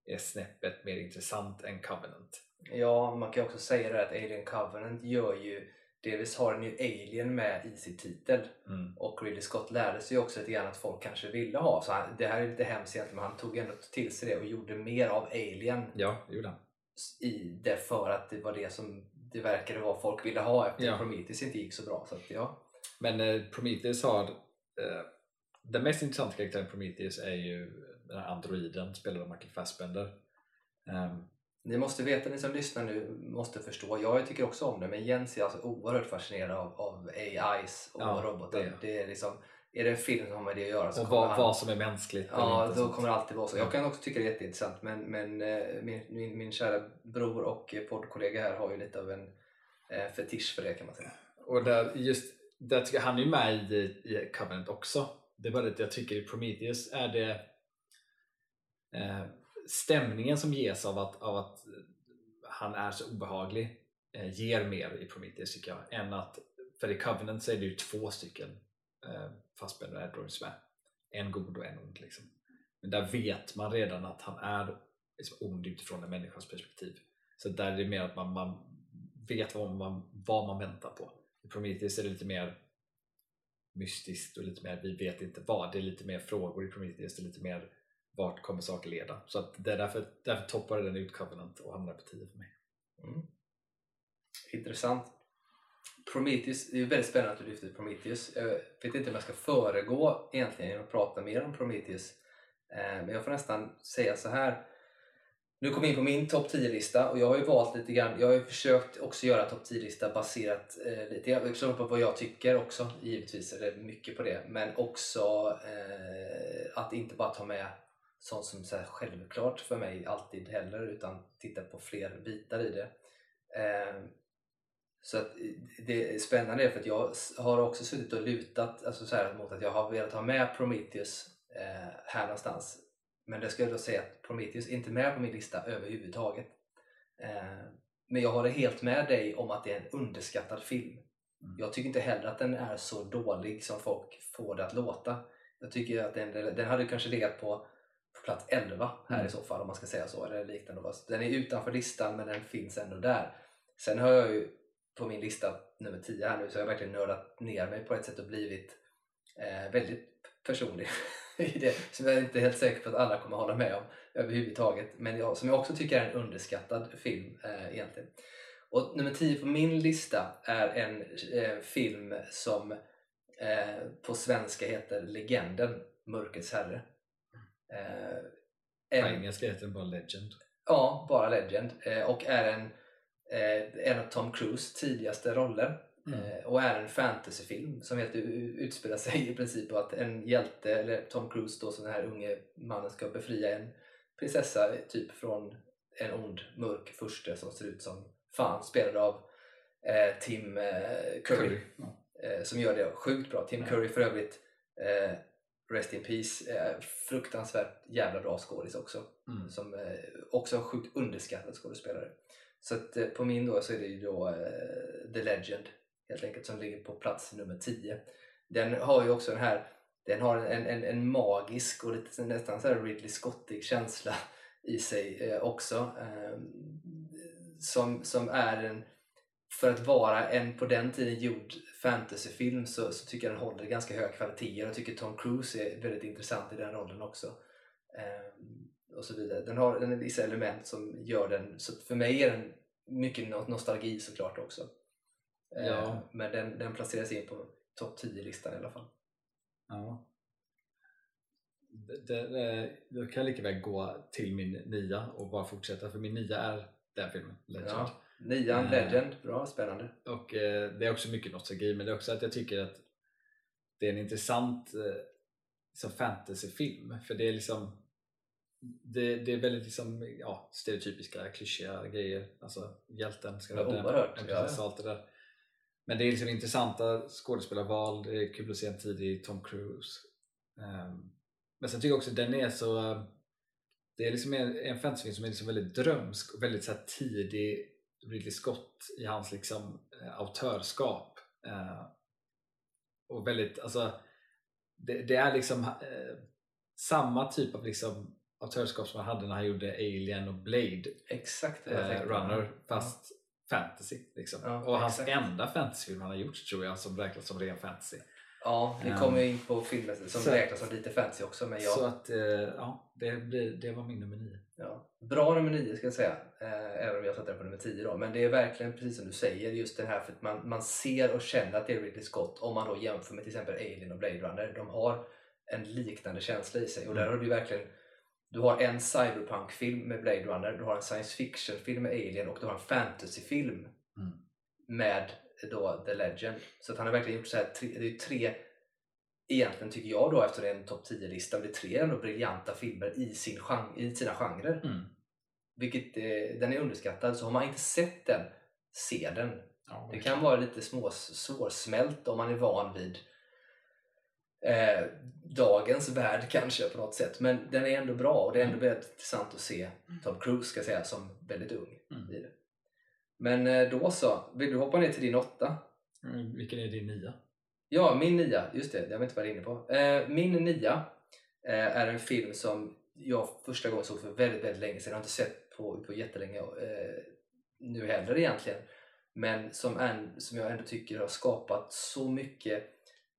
är snäppet mer intressant än Covenant Ja, man kan också säga det att Alien Covenant gör ju Delvis har den ju Alien med i sin titel mm. och Ridley Scott lärde sig också lite grann att folk kanske ville ha. Så han, det här är lite hemskt egentligen men han tog ändå till sig det och gjorde mer av Alien Ja, gjorde han i det för att det var det som det verkade vara folk ville ha efter Ja. Prometheus inte gick så bra. Så att, ja. Men eh, Prometheus har eh, den mest intressanta karaktären i Prometheus är ju den här androiden spelad av Michael Fassbender. Ehm, Ni måste veta, ni som lyssnar nu måste förstå. Jag tycker också om det men Jens är alltså oerhört fascinerad av, av AIs och Ja, robotar. det Det. är liksom, är det en film som har med det att göra så och vad, han... vad som är mänskligt Ja, då sånt. kommer det alltid vara så. Jag kan också tycka det är jätteintressant men, men eh, min, min, min kära bror och poddkollega här har ju lite av en eh, fetisch för det kan man säga. Och där, just, där tycker jag, han är ju med i, i Covenant också. Det är bara det jag tycker i Prometheus är det eh, stämningen som ges av att, av att han är så obehaglig eh, ger mer i Prometheus tycker jag. Än att, för i Covenant så är det ju två stycken eh, Fassbender och Edwards med. En god och en ond. Liksom. Men där vet man redan att han är liksom ond utifrån en människas perspektiv. Så där är det mer att man, man vet vad man, vad man väntar på. I Prometheus är det lite mer mystiskt och lite mer vi vet inte vad. Det är lite mer frågor i Prometheus, det är lite mer vart kommer saker leda. Så att det är därför, därför toppade den ut Covenant och hamnar på 10 för mig. Mm. Intressant. Prometheus, det är väldigt spännande att du lyfter Prometheus. Jag vet inte om jag ska föregå egentligen genom att prata mer om Prometheus. Eh, men jag får nästan säga så här. Nu kom jag in på min topp 10-lista och jag har ju valt lite grann, jag har ju försökt också göra topp 10-lista baserat eh, lite grann på vad jag tycker också, givetvis är det mycket på det, men också eh, att inte bara ta med sånt som är självklart för mig alltid heller utan titta på fler bitar i det. Eh, så att det är spännande för att jag har också suttit och lutat alltså så här, mot att jag har velat ha med Prometheus eh, här någonstans. Men det ska jag då säga att Prometheus är inte med på min lista överhuvudtaget. Eh, men jag håller helt med dig om att det är en underskattad film. Mm. Jag tycker inte heller att den är så dålig som folk får det att låta. Jag tycker att den, den hade kanske legat på plats 11 här mm. i så fall om man ska säga så. Eller liknande. Den är utanför listan men den finns ändå där. Sen har jag ju på min lista nummer 10 här nu så har jag verkligen nördat ner mig på ett sätt och blivit eh, väldigt personlig [LAUGHS] i det som jag är inte är helt säker på att alla kommer hålla med om överhuvudtaget men jag, som jag också tycker är en underskattad film eh, egentligen. Och nummer 10 på min lista är en eh, film som eh, på svenska heter Legenden, Mörkrets herre. Eh, på engelska heter den bara Legend. Ja, bara Legend eh, och är en eh, en av Tom Cruise tidigaste roller mm. eh, och är en fantasyfilm som helt utspelar sig i princip på att en hjälte, eller Tom Cruise då som den här unge mannen ska befria en prinsessa typ från en ond mörk furste som ser ut som fan spelad av eh, Tim eh, Curry, Curry. Eh, som gör det sjukt bra. Tim ja. Curry för övrigt Rest in Peace, fruktansvärt jävla bra skådis också. Mm. Som också sjukt underskattad skådespelare. Så att, eh, på min då så är det ju då uh, The Legend helt enkelt som ligger på plats nummer 10. Den har ju också den här den har en, en, en magisk och lite nästan så Ridley Scottig känsla i sig eh, också. Eh, som, som är en, för att vara en på den tiden gjord fantasyfilm så, så tycker jag den håller ganska hög kvalitet. Jag tycker Tom Cruise är väldigt intressant i den rollen också. Eh, och så vidare. Den har en vissa element som gör den, så för mig är den mycket nostalgi såklart också. Eh, ja. Men den, den placeras in på topp 10-listan i alla fall. Ja. Det, det, kan jag lika väl gå till min nia och bara fortsätta för min nia är den filmen, Legend. Ja, nian, Legend, bra, spännande. Och eh, det är också mycket nostalgi men det är också att jag tycker att det är en intressant eh, liksom fantasyfilm för det är liksom det, det är väldigt liksom, ja, stereotypiska, klyschiga grejer. Alltså hjälten ska rädda ja. allt det där. Men det är liksom intressanta skådespelarval, det är kul att se en tidig Tom Cruise. Um, men sen tycker jag också att den är så det är liksom en, en fantasyfilm som är liksom väldigt drömsk och väldigt så tidig Ridley Scott i hans liksom äh, autörskap. Uh, och väldigt, alltså det, det är liksom äh, samma typ av liksom autörskap som han hade när han gjorde Alien och Blade Exakt eh, Runner fast ja. fantasy liksom. ja, och hans enda fantasyfilm han har gjort tror jag som räknas som ren fantasy Ja, vi kommer um, in på filmer som så, räknas som lite fantasy också men jag... Så att, eh, ja, det, blir, det var min nummer 9 ja. Bra nummer 9 ska jag säga eh, även om jag satte den på nummer 10 då men det är verkligen precis som du säger just det här för att man, man ser och känner att det är Ridley Scott om man då jämför med till exempel Alien och Blade Runner de har en liknande känsla i sig och mm. där har du verkligen du har en cyberpunk-film med Blade Runner, du har en science fiction-film med Alien och du har en fantasy-film mm. med då The Legend. Så att han har verkligen gjort så här, tre, det är tre, egentligen tycker jag då efter en topp 10-lista, det är tre ändå briljanta filmer i, sin genre, i sina genrer. Mm. Vilket, eh, den är underskattad, så har man inte sett den, se den. Ja, det kan vara lite små, svårsmält om man är van vid eh, dagens värld kanske på något sätt. Men den är ändå bra och det är ändå mm. väldigt intressant att se Tom Cruise ska säga, som väldigt ung mm. i det. Men eh, då så, vill du hoppa ner till din åtta? Mm, vilken är din nia? Ja, min nia, just det, jag vet inte vad jag är inne på. Eh, min nia eh, är en film som jag första gången såg för väldigt, väldigt länge sedan. Jag har inte sett på, på jättelänge nu heller egentligen. Men som, en, som jag ändå tycker har skapat så mycket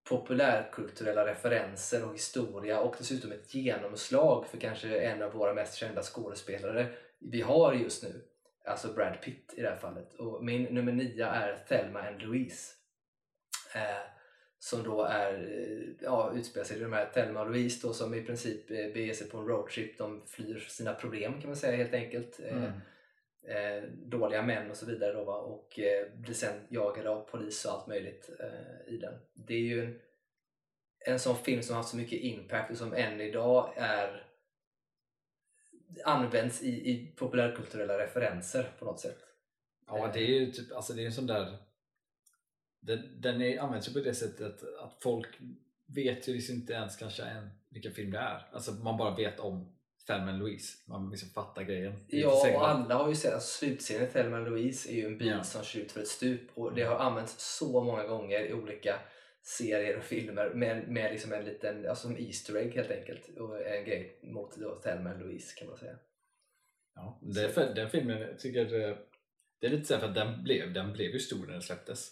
populärkulturella referenser och historia och dessutom ett genomslag för kanske en av våra mest kända skådespelare vi har just nu Alltså Brad Pitt i det här fallet. Och min nummer nio är Thelma and Louise. Eh, som då är, eh, ja, utspelar sig i de här Thelma och Louise då, som i princip eh, beger sig på en roadtrip. De flyr sina problem kan man säga helt enkelt. Eh, Mm. eh, dåliga män och så vidare då, va? och eh, blir sen jagade av polis och allt möjligt i den. Det är ju en, en sån film som har haft så mycket impact och som än idag är används i, i populärkulturella referenser på något sätt. Ja, det är ju typ, alltså det är en sån där den, den är, används ju på det sättet att folk vet ju liksom inte ens kanske än vilken film det är. Alltså man bara vet om Thelma Louise. Man liksom fattar grejen. Ja, och alla har ju sett att slutscenen i Thelma Louise är ju en bil Ja. som kör ut för ett stup och det har använts så många gånger i olika serier och filmer med, med liksom en liten, alltså som Easter egg helt enkelt och en grej mot då Thelma och Louise kan man säga. Ja, det, för, den filmen jag tycker eh, det är lite så för att den blev, den blev ju stor när den släpptes.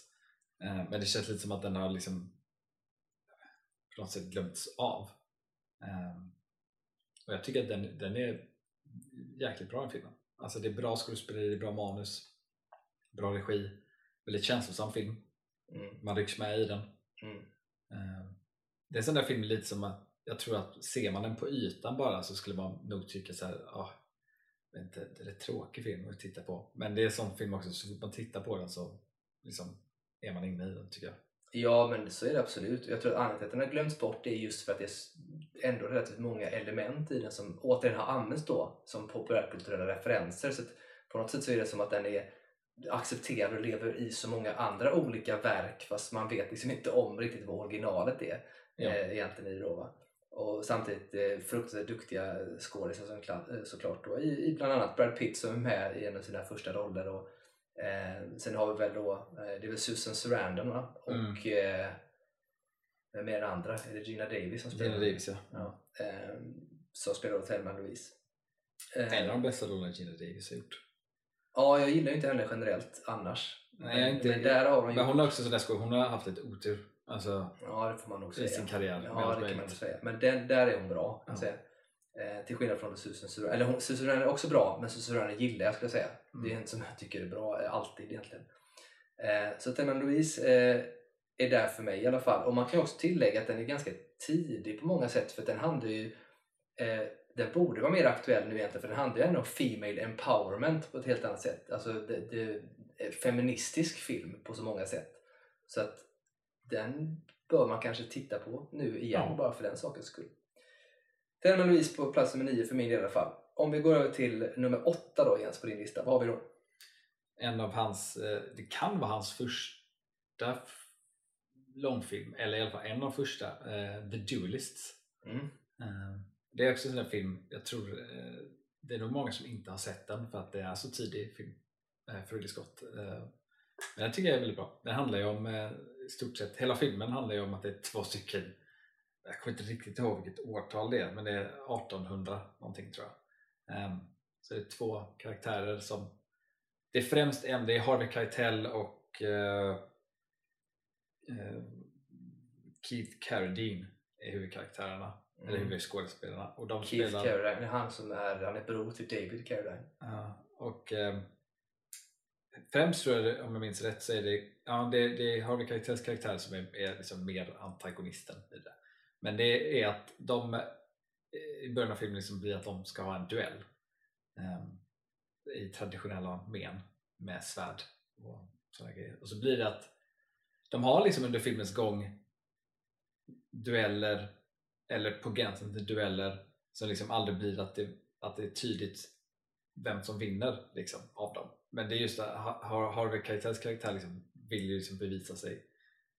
Eh, Men det känns lite som att den har liksom på något sätt glömts av. Eh, Och jag tycker att den, den är jäkligt bra den filmen. Alltså det är bra skådespeleri, det är bra manus, bra regi, väldigt känslosam film. Mm, Man rycks med i den. Mm. Eh, Det är en sån där film lite som att jag tror att ser man den på ytan bara så skulle man nog tycka så här, ah, inte, det är en tråkig film att titta på. Men det är en sån film också, så fort man tittar på den så liksom är man inne i den tycker jag. Ja, men så är det absolut. Jag tror att anledningen till att den har glömts bort är just för att det är ändå relativt många element i den som återigen har använts då som populärkulturella referenser. Så att på något sätt så är det som att den är accepterad och lever i så många andra olika verk fast man vet liksom inte om riktigt vad originalet är Ja. eh, egentligen i det då. Va? Och samtidigt eh, fruktansvärt duktiga skådisar som eh, såklart då i, i bland annat Brad Pitt som är med i en av sina första roller. Och, eh, sen har vi väl då, eh, det är väl Susan Sarandon va? och Mm. vem är den andra? Är det Gina Davis som spelar? Gina Davis ja. Ja, eh, som spelar Thelma Louise. En av de bästa rollerna Gina Davis har gjort. Ja, jag gillar ju inte henne generellt annars. Nej, är inte, men där har hon men hon har också sådär skoj, hon har haft lite otur. Alltså, Ja, det får man nog i säga. sin karriär. Ja, det kan man säga. Men den, där är hon bra. Kan Ja. säga. Eh, till skillnad från Susan Sarandon. Eller hon, Susan är också bra, men Susan Sarandon gillar jag skulle jag säga. Mm. Det är en som jag tycker är bra, eh, alltid egentligen. Eh, så Thelma Louise eh, är där för mig i alla fall. Och man kan också tillägga att den är ganska tidig på många sätt. För den handlar ju... Eh, den borde vara mer aktuell nu egentligen för den handlar ju ändå om female empowerment på ett helt annat sätt. Alltså det, det är feministisk film på så många sätt. Så att den bör man kanske titta på nu igen Ja. bara för den sakens skull. Thelma Louise på plats nummer nio för min del i alla fall. Om vi går över till nummer åtta då Jens på din lista, vad har vi då? En av hans, eh, det kan vara hans första långfilm, eller i alla fall en av första, eh, The Duelists. Mm. Det är också en film, jag tror eh, det är nog många som inte har sett den för att det är så tidig film eh, för Ridley Scott. Eh, Men den tycker jag är väldigt bra. Den handlar ju om, eh, i stort sett, hela filmen handlar ju om att det är två stycken, jag kommer inte riktigt ihåg vilket årtal det är, men det är 1800 någonting tror jag. Ehm, så det är två karaktärer som, det är främst en, det är Harvey Keitel och eh, eh, Keith Carradine är huvudkaraktärerna, eller huvudskådespelarna. Och de Keith spelar, Carradine, det är han som är, han är bror till David Carradine. Ja, och eh, främst tror jag, det- om jag minns rätt, så är det, ja, det, det är Harvey Keitels karaktär som är, är liksom mer antagonisten i det. Men det är att de eh, i början av filmen liksom blir att de ska ha en duell eh, i traditionella men med svärd och sådana grejer. Och så blir det att de har liksom under filmens gång dueller eller på gränsen till dueller som liksom aldrig blir att det, att det är tydligt vem som vinner liksom, av dem. Men det är just det, Har- Harvey Keitels karaktär liksom, vill ju liksom bevisa sig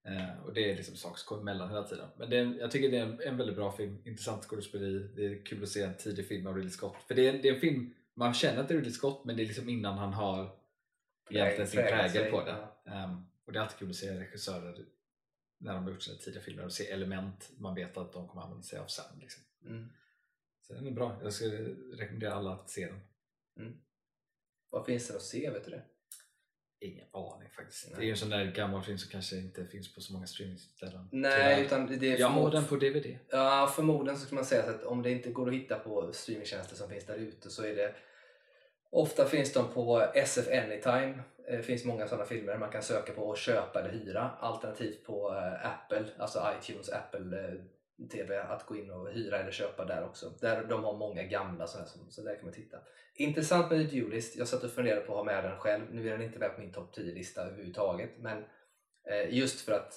eh, och det är liksom saker som kommer emellan hela tiden. Men det är, jag tycker det är en, en väldigt bra film, intressant skådespeleri, det är kul att se en tidig film av Ridley Scott. För det är, det är en film, man känner att det är Ridley Scott men det är liksom innan han har egentligen sin prägel på det. Ehm, och det är alltid kul att se regissörer när de har gjort sina tidiga filmer och se element man vet att de kommer använda sig av sen. Liksom. Mm. Så den är bra, jag skulle rekommendera alla att se den. Vad finns det att se, vet du det? Ingen aning faktiskt. Nej. Det är ju en sån där gammal film som kanske inte finns på så många streamingställen. Nej, Tyvärr. utan det är Jag har den på DVD. Ja, förmodligen så kan man säga att om det inte går att hitta på streamingtjänster som finns där ute så är det Ofta finns de på SF Anytime. Det finns många sådana filmer man kan söka på och köpa eller hyra. Alternativt på eh, Apple, alltså iTunes, Apple eh, TV, att gå in och hyra eller köpa där också. Där de har många gamla sådana, så där kan man titta. Intressant med Duelist. Jag satt och funderade på att ha med den själv. Nu är den inte med på min topp 10-lista överhuvudtaget. Men just för att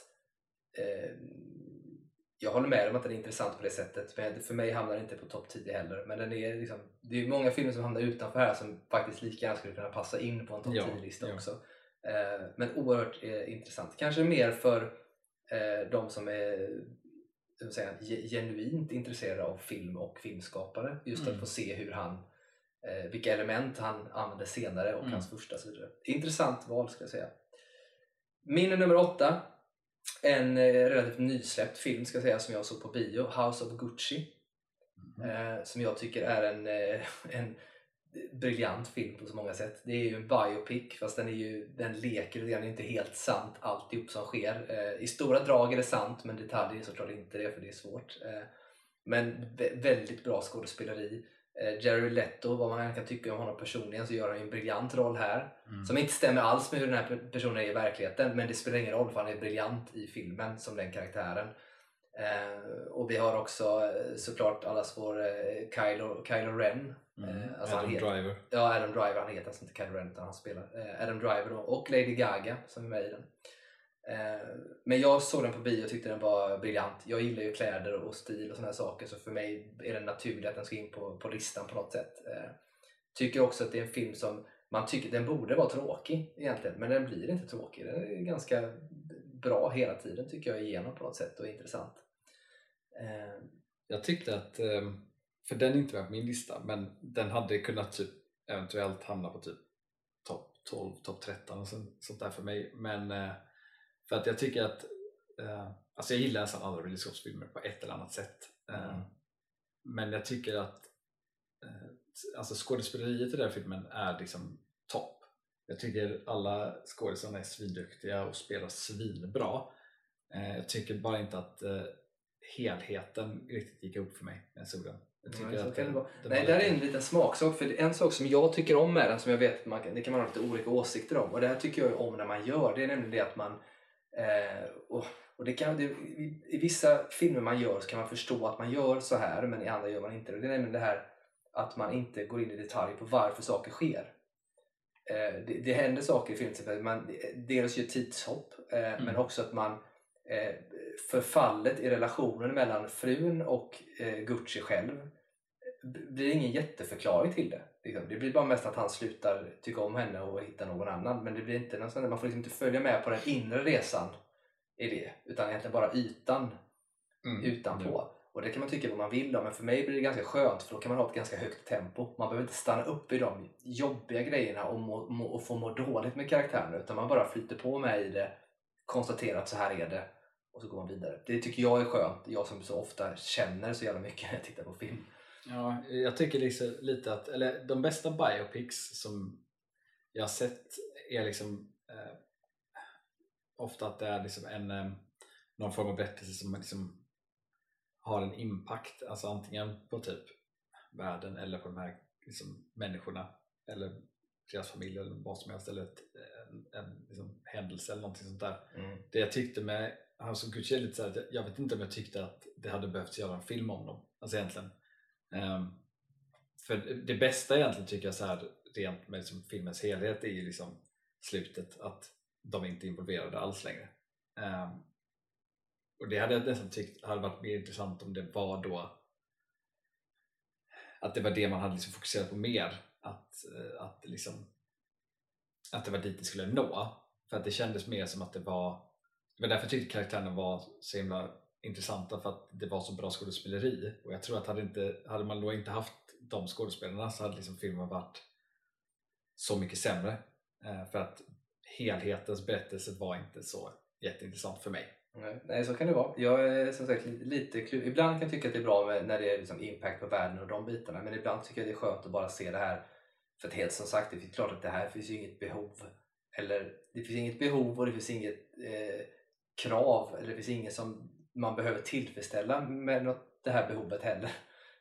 eh, jag håller med om att den är intressant på det sättet. Men för mig hamnar den inte på topp 10 heller. Men den är liksom, det är många filmer som hamnar utanför här som faktiskt lika gärna skulle kunna passa in på en topp 10-lista ja, också. Eh, men oerhört eh, intressant. Kanske mer för eh, de som är säga, genuint intresserade av film och filmskapare. Just mm. att få se hur han eh, vilka element han använde senare och mm. hans första så Intressant val ska jag säga. Min nummer åtta, en eh, relativt nysläppt film ska jag säga som jag såg på bio, House of Gucci. Mm. Eh, som jag tycker är en, eh, en briljant film på så många sätt. Det är ju en biopic fast den, är ju, den leker lite grann, inte helt sant alltihop som sker. Eh, I stora drag är det sant men detaljer är såklart inte det för det är svårt. Eh, men väldigt bra skådespeleri. Eh, Jerry Leto, vad man kan tycka om honom personligen så gör han ju en briljant roll här. Mm. Som inte stämmer alls med hur den här personen är i verkligheten men det spelar ingen roll för han är briljant i filmen som den karaktären. Eh, och vi har också eh, såklart allas vår eh, Kylo, Kylo Ren. Mm. Eh, alltså Adam heter, Driver. Ja, Adam Driver. Han heter alltså inte Kylo Ren utan han spelar Adam Driver och Lady Gaga som är med i den. Eh, men jag såg den på bio och tyckte den var briljant. Jag gillar ju kläder och stil och sådana saker så för mig är det naturligt att den ska in på, på listan på något sätt. Eh, tycker också att det är en film som man tycker den borde vara tråkig egentligen men den blir inte tråkig. Den är ganska bra hela tiden tycker jag igenom på något sätt och intressant. Eh, jag tyckte att, för den är inte med på min lista, men den hade kunnat typ eventuellt hamna på typ topp 12, topp 13 och sånt där för mig. Men för att jag tycker att eh, alltså jag gillar nästan alla Ridley Scotts filmer på ett eller annat sätt. Eh, mm. Men jag tycker att eh, alltså skådespeleriet i den här filmen är liksom topp. Jag tycker alla skådespelarna är svinduktiga och spelar svinbra. Eh, jag tycker bara inte att eh, helheten riktigt gick upp för mig när jag såg den. Jag Nej, att den, den Nej, där är en liten smaksak. För en sak som jag tycker om med den, som jag vet man kan, det kan man ha lite olika åsikter om. Och det här tycker jag om när man gör. Det är nämligen det att man Eh, och, och det kan, det, i, i, vissa filmer man gör så kan man förstå att man gör så här men i andra gör man inte det. Det är nämligen det här att man inte går in i detalj på varför saker sker. Eh, det, det händer saker i filmen, man dels gör tidshopp eh, mm. men också att man eh, förfallet i relationen mellan frun och eh, Gucci själv blir ingen jätteförklaring till det. Liksom. Det blir bara mest att han slutar tycka om henne och hitta någon annan. Men det blir inte någon man får liksom inte följa med på den inre resan i det. Utan egentligen bara ytan mm. utanpå. Mm. Och det kan man tycka vad man vill om, men för mig blir det ganska skönt för då kan man ha ett ganska högt tempo. Man behöver inte stanna upp i de jobbiga grejerna och, må, må, och få må dåligt med karaktärerna utan man bara flyter på med i det, konstaterar att så här är det och så går man vidare. Det tycker jag är skönt, jag som så ofta känner så jävla mycket när jag tittar på film. Ja, jag tycker liksom lite att, eller de bästa biopics som jag har sett är liksom eh, ofta att det är liksom en, eh, någon form av berättelse som liksom har en impact, alltså antingen på typ världen eller på de här liksom, människorna eller deras familj eller vad som helst eller ett, en, en liksom, händelse eller någonting sånt där. Mm. Det jag tyckte med House of Gucci är lite så här, jag vet inte om jag tyckte att det hade behövt göra en film om dem, alltså egentligen Ehm, för det bästa egentligen tycker jag så här, rent med liksom filmens helhet är ju liksom slutet att de inte är involverade alls längre. Um, och det hade jag nästan tyckt hade varit mer intressant om det var då att det var det man hade liksom fokuserat på mer att, eh, att, liksom, att det var dit det skulle nå för att det kändes mer som att det var det var därför jag tyckte karaktärerna var så himla intressanta för att det var så bra skådespeleri och jag tror att hade, inte, hade man då inte haft de skådespelarna så hade liksom filmen varit så mycket sämre eh, för att helhetens berättelse var inte så jätteintressant för mig. Nej, så kan det vara. Jag är som sagt lite kluv. Ibland kan jag tycka att det är bra med, när det är liksom impact på världen och de bitarna men ibland tycker jag det är skönt att bara se det här för att helt som sagt, det är klart att det här finns ju inget behov eller det finns inget behov och det finns inget eh, krav eller det finns inget som man behöver tillfredsställa med något, det här behovet heller.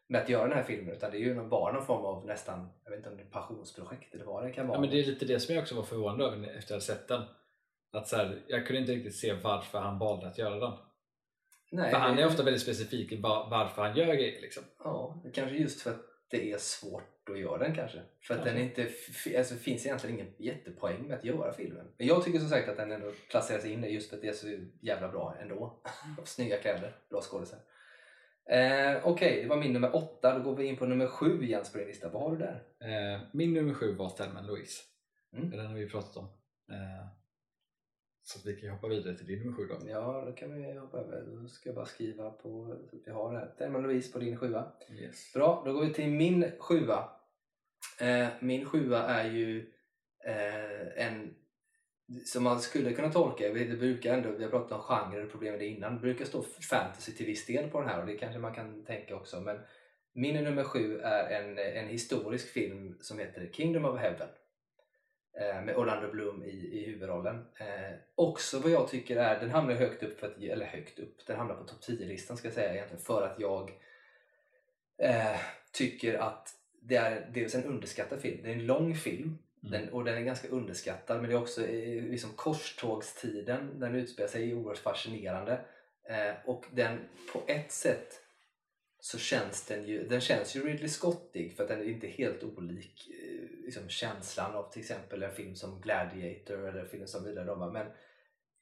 med att göra den här filmen utan det är ju bara någon form av nästan, jag vet inte om det är passionsprojekt eller vad det kan vara. Ja, men det är lite det som jag också var förvånad över efter att ha sett den. Att så här, jag kunde inte riktigt se varför han valde att göra den. Nej, för han är ofta väldigt specifik i va- varför han gör grejer. Liksom. Ja, kanske just för att det är svårt att göra den kanske. För att Kanske. den inte, alltså, finns egentligen ingen jättepoäng med att göra filmen. Men jag tycker som sagt att den ändå placerar sig in där just för att det är så jävla bra ändå. [LAUGHS] Och Snygga kläder, bra skådisar. Eh, Okej, det var min nummer åtta. Då går vi in på nummer sju Jens på din lista. Vad har du där? Eh, min nummer sju var Thelma Louise. Mm. Den har vi pratat om. Eh, så att vi kan hoppa vidare till din nummer sju då. Ja, då kan vi hoppa över. Då ska jag bara skriva på så att vi har det här. Thelma Louise på din sjua. Yes. Bra, då går vi till min sjua. Eh, min sjua är ju eh, en som man skulle kunna tolka, vi- det brukar ändå, vi har pratat om genre och problem med det innan, det brukar stå fantasy till viss del på den här och det kanske man kan tänka också men min nummer sju är en, en historisk film som heter Kingdom of Heaven med Orlando Bloom i, i huvudrollen. Eh, också vad jag tycker är, den hamnar högt upp, för att, eller högt upp, den hamnar på topp 10-listan ska jag säga egentligen för att jag eh, tycker att det är dels en underskattad film. Det är en lång film Mm. den, och den är ganska underskattad men det är också eh, liksom korstågstiden den utspelar sig är oerhört fascinerande eh, och den på ett sätt så känns den ju, den känns ju Ridley Scottig för att den är inte helt olik eh, liksom känslan av till exempel en film som Gladiator eller film som vidare va. men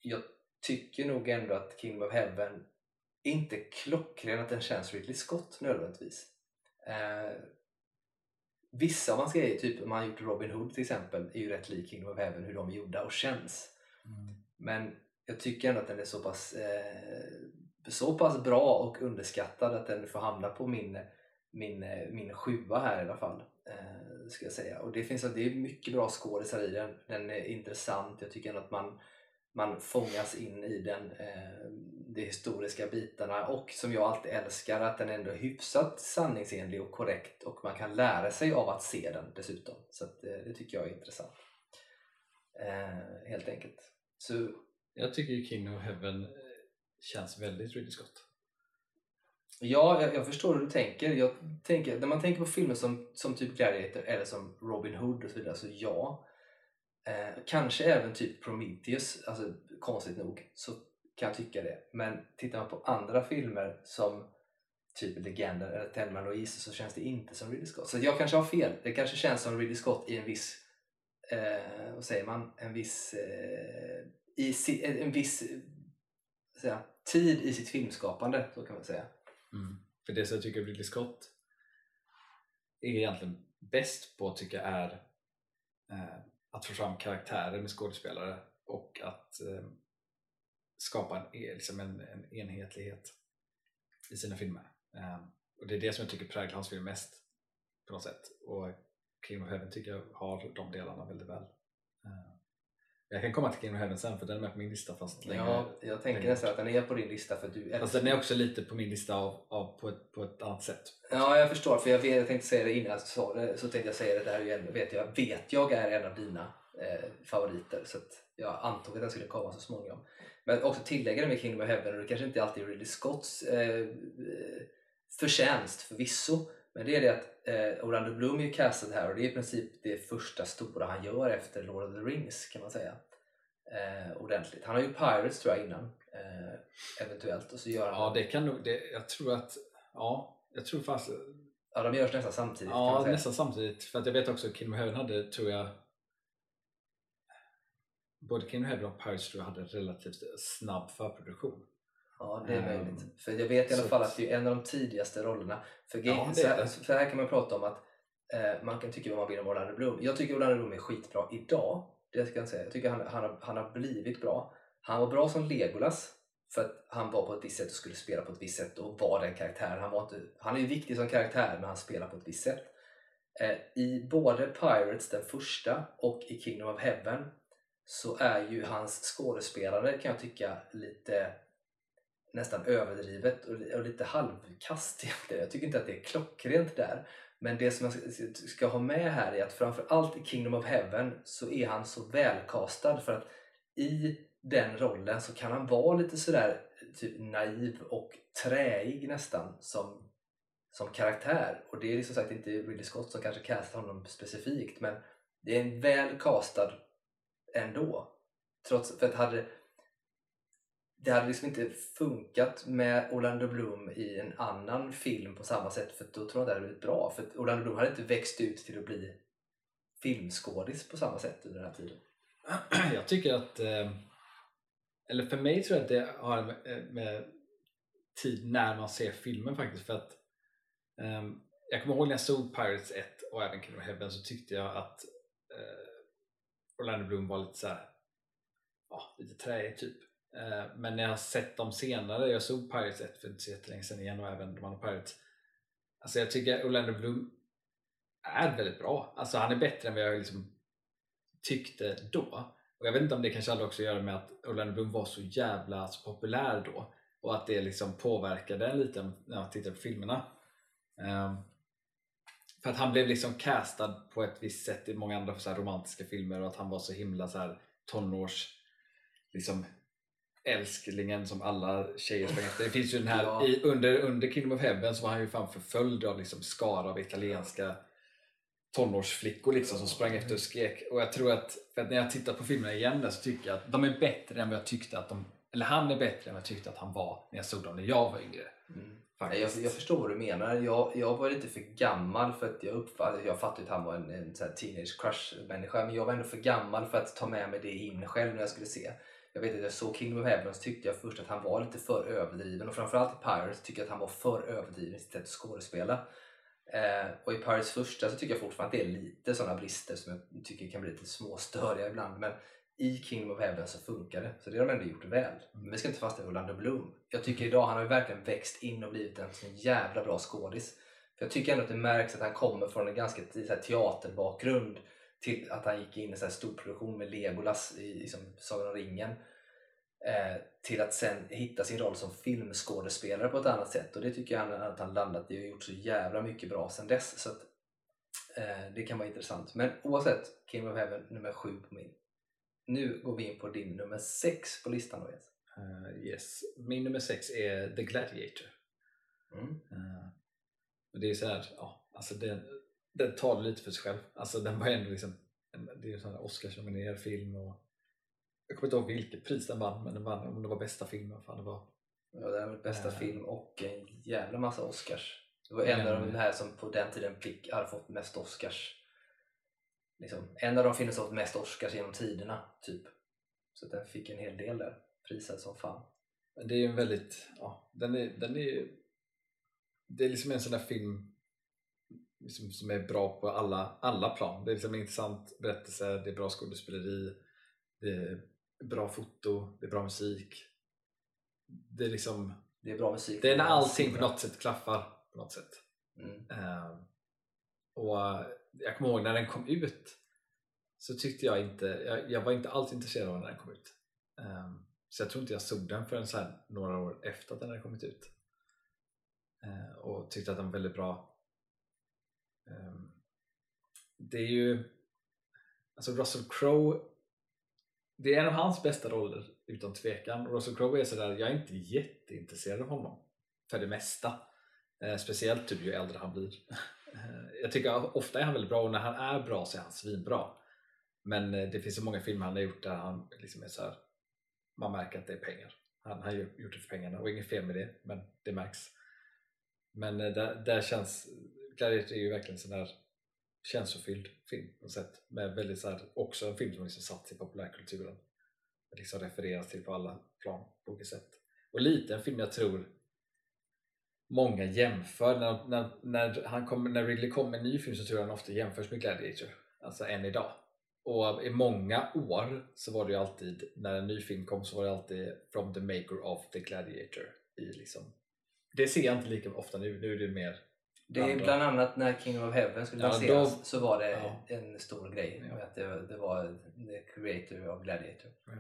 jag tycker nog ändå att Kingdom of Heaven inte klockren att den känns Ridley Scott nödvändigtvis. Eh, vissa av hans grejer, typ om har gjort Robin Hood till exempel, är ju rätt lik Kingdom of Heaven hur de är gjorda och känns. Mm. Men jag tycker ändå att den är så pass, eh, så pass bra och underskattad att den får hamna på min, min, eh, min sjua här i alla fall. Eh, ska jag säga. Och det, finns, det är mycket bra skådisar i den. Den är intressant. Jag tycker ändå att man, man fångas in i den, eh, de historiska bitarna och som jag alltid älskar att den ändå är hyfsat sanningsenlig och korrekt och man kan lära sig av att se den dessutom. Så att, eh, det tycker jag är intressant. Eh, helt enkelt. Så Jag tycker ju King of Heaven eh, känns väldigt Ridley Scott. Ja, jag, jag förstår hur du tänker. Jag tänker. När man tänker på filmer som, som typ Gladiator eller som Robin Hood och så vidare, så ja. Eh, kanske även typ Prometheus, alltså konstigt nog, så kan jag tycka det. Men tittar man på andra filmer som typ Legenden eller Thelma Louise så känns det inte som Ridley Scott. Så jag kanske har fel. Det kanske känns som Ridley Scott i en viss, eh, vad säger man, en viss, eh, i si, en viss säga, tid i sitt filmskapande, så kan man säga. Mm. För det som jag tycker Ridley Scott är egentligen bäst på tycker jag är eh, att få fram karaktärer med skådespelare och att eh, skapa en, e, liksom en, en enhetlighet i sina filmer. Eh, och det är det som jag tycker präglar hans film mest på något sätt. Och King of Heaven tycker jag har de delarna väldigt väl. Eh, jag kan komma till King of Heaven sen för den är med på min lista fast längre Ja, jag tänker längre nästan att den är på din lista för du Fast den är också lite på min lista av, av på, ett, på ett annat sätt. Ja, jag förstår. För jag, vet, jag tänkte säga det innan jag sa det, så tänkte jag säga det där igen. Vet jag, vet jag är en av dina eh, favoriter. Så jag antog att den skulle komma så småningom. Men också tillägga det med Kingdom of Heaven, och det kanske inte alltid är Ridley Scotts eh, eh, förtjänst förvisso. Men det är det att eh, Orlando Bloom är castad här och det är i princip det första stora han gör efter Lord of the Rings kan man säga. Eh, ordentligt. Han har ju Pirates tror jag innan. Eh, eventuellt. Och så gör han Ja, det kan nog, det, jag tror att, ja, jag tror fast, Ja, de görs nästan samtidigt kan man ja säga. nästan samtidigt. För att jag vet också att Kingdom Heaven hade, tror jag, både Kingdom Heaven och Pirates tror jag hade relativt snabb förproduktion. Ja, det är Ehm, möjligt. För jag vet i alla fall att- det är en av de tidigaste rollerna. För, Ja, ja, så, är här, för här kan man prata om att eh, man kan tycka vad man vill om Orlando Bloom. Jag tycker Orlando Bloom är skitbra idag. Det ska jag säga. Jag tycker han, han, har, han har blivit bra. Han var bra som Legolas för att han var på ett visst sätt och skulle spela på ett visst sätt och var den karaktären. Han, var inte, han är ju viktig som karaktär men han spelar på ett visst sätt. Eh, I både Pirates, den första, och i Kingdom of Heaven så är ju hans skådespelare kan jag tycka lite nästan överdrivet och, och lite halvkast egentligen. Jag tycker inte att det är klockrent där. Men det som jag ska- ha med här är att framförallt i Kingdom of Heaven så är han så välkastad för att i den rollen så kan han vara lite sådär eh, typ naiv och träig nästan som, som karaktär. Och det är som sagt inte Ridley Scott som kanske castar honom specifikt men det är en väl castad ändå. Trots, för att hade, det hade liksom inte funkat med Orlando Bloom i en annan film på samma sätt för då tror jag att det hade blivit bra. För Orlando Bloom hade inte växt ut till att bli filmskådis på samma sätt under den här tiden. [CLEARS THROAT] Jag tycker att, eh, eller för mig tror jag att det har med, eh, med tid när man ser filmen faktiskt. För att um, Jag kommer ihåg när jag såg Pirates 1 och även Kingdom of Heaven så tyckte jag att uh, Orlando Bloom var lite såhär, ja, lite träig typ. Eh, men när jag har sett dem senare, jag såg Pirates 1 för inte så jättelänge sedan igen och även de andra Pirates. Alltså jag tycker Orlando Bloom är väldigt bra. Alltså han är bättre än vad jag liksom tyckte då. Och jag vet inte om det kanske hade också att göra med att Orlando Bloom var så jävla alltså, populär då och att det liksom påverkade en lite när jag tittade på filmerna. Um, för att han blev liksom castad på ett visst sätt i många andra så romantiska filmer och att han var så himla så här tonårs liksom älsklingen som alla tjejer sprang efter. Det finns ju den här, ja. i, under, under Kingdom of Heaven så var han ju fan förföljd av liksom skara av italienska tonårsflickor liksom som sprang efter och skrek. Och jag tror att, för att när jag tittar på filmerna igen så tycker jag att de är bättre än vad jag tyckte att de eller han är bättre än vad jag tyckte att han var när jag såg dem när jag var yngre. Mm. Jag, jag, förstår vad du menar. Jag, jag var lite för gammal för att jag uppfattade, jag fattade att han var en, en teenage crush människa men jag var ändå för gammal för att ta med mig det in själv när jag skulle se. Jag vet att jag såg Kingdom of Heaven så tyckte jag först att han var lite för överdriven och framförallt i Pirates tyckte jag att han var för överdriven i sitt sätt att skådespela. Eh, och i Pirates första så tycker jag fortfarande att det är lite sådana brister som jag tycker kan bli lite småstöriga ibland. Men i Kingdom of Heaven så funkar det. Så det har de ändå gjort väl. Men vi ska inte fastna i Orlando Bloom. Jag tycker idag, han har ju verkligen växt in och blivit en sån jävla bra skådis. För jag tycker ändå att det märks att han kommer från en ganska teaterbakgrund till att han gick in i en stor produktion med Legolas i liksom, Sagan om ringen. Eh, till att sen hitta sin roll som filmskådespelare på ett annat sätt. Och det tycker jag att han landat i och gjort så jävla mycket bra sen dess. Så att, eh, det kan vara intressant. Men oavsett, King of Heaven nummer sju på min nu går vi in på din nummer sex på listan då Jens. Uh, yes. Min nummer sex är The Gladiator. Mm. Uh, det är så här, ja, alltså den, den tar lite för sig själv. Alltså den var ändå liksom, det är en Oscarsnominerad film och jag kommer inte ihåg vilket pris den vann, men den vann om det var bästa film. Fan det var. Ja, det var bästa uh, film och en jävla massa Oscars. Det var en av de här som på den tiden fick, hade fått mest Oscars liksom, en av de filmer som fått mest Oscars genom tiderna. typ. Så den fick en hel del där. Prisad som fan. Det är en väldigt, ja, den är, den är det är liksom en sån där film liksom, som är bra på alla, alla plan. Det är liksom en intressant berättelse, det är bra skådespeleri, det är bra foto, det är bra musik. Det är liksom det är bra musik. Det är när allting på något sätt klaffar på något sätt. Mm. Uh, och jag kommer ihåg när den kom ut så tyckte jag inte, jag, jag var inte alls intresserad av när den kom ut. Um, så jag tror inte jag såg den förrän så några år efter att den hade kommit ut. Uh, och tyckte att den var väldigt bra. Ehm, det är ju, alltså Russell Crowe, det är en av hans bästa roller utan tvekan. Russell Crowe är sådär, jag är inte jätteintresserad av honom för det mesta. Ehm, speciellt typ ju äldre han blir. Ehm, jag tycker ofta är han väldigt bra och när han är bra så är han svinbra. Men eh, det finns så många filmer han har gjort där han liksom är så här, man märker att det är pengar. Han har gjort det för pengarna och inget fel med det, men det märks. Men eh, där, där känns Gladiator är ju verkligen en sån där känslofylld film på något sätt. Med väldigt så här, också en film som liksom satt i populärkulturen. Liksom refereras till på alla plan på olika sätt. Och lite en film jag tror många jämför. När, när, när, han kom, när Ridley kom med en ny film så tror jag han ofta jämförs med Gladiator. Alltså än idag. Och i många år så var det ju alltid, när en ny film kom så var det alltid From the maker of the Gladiator. I liksom. Det ser jag inte lika ofta nu, nu är det mer det är bland annat när King of Heaven skulle lanseras ja, så var det ja. en stor grej. Ja. Att det, det, var the creator of Gladiator. Ja.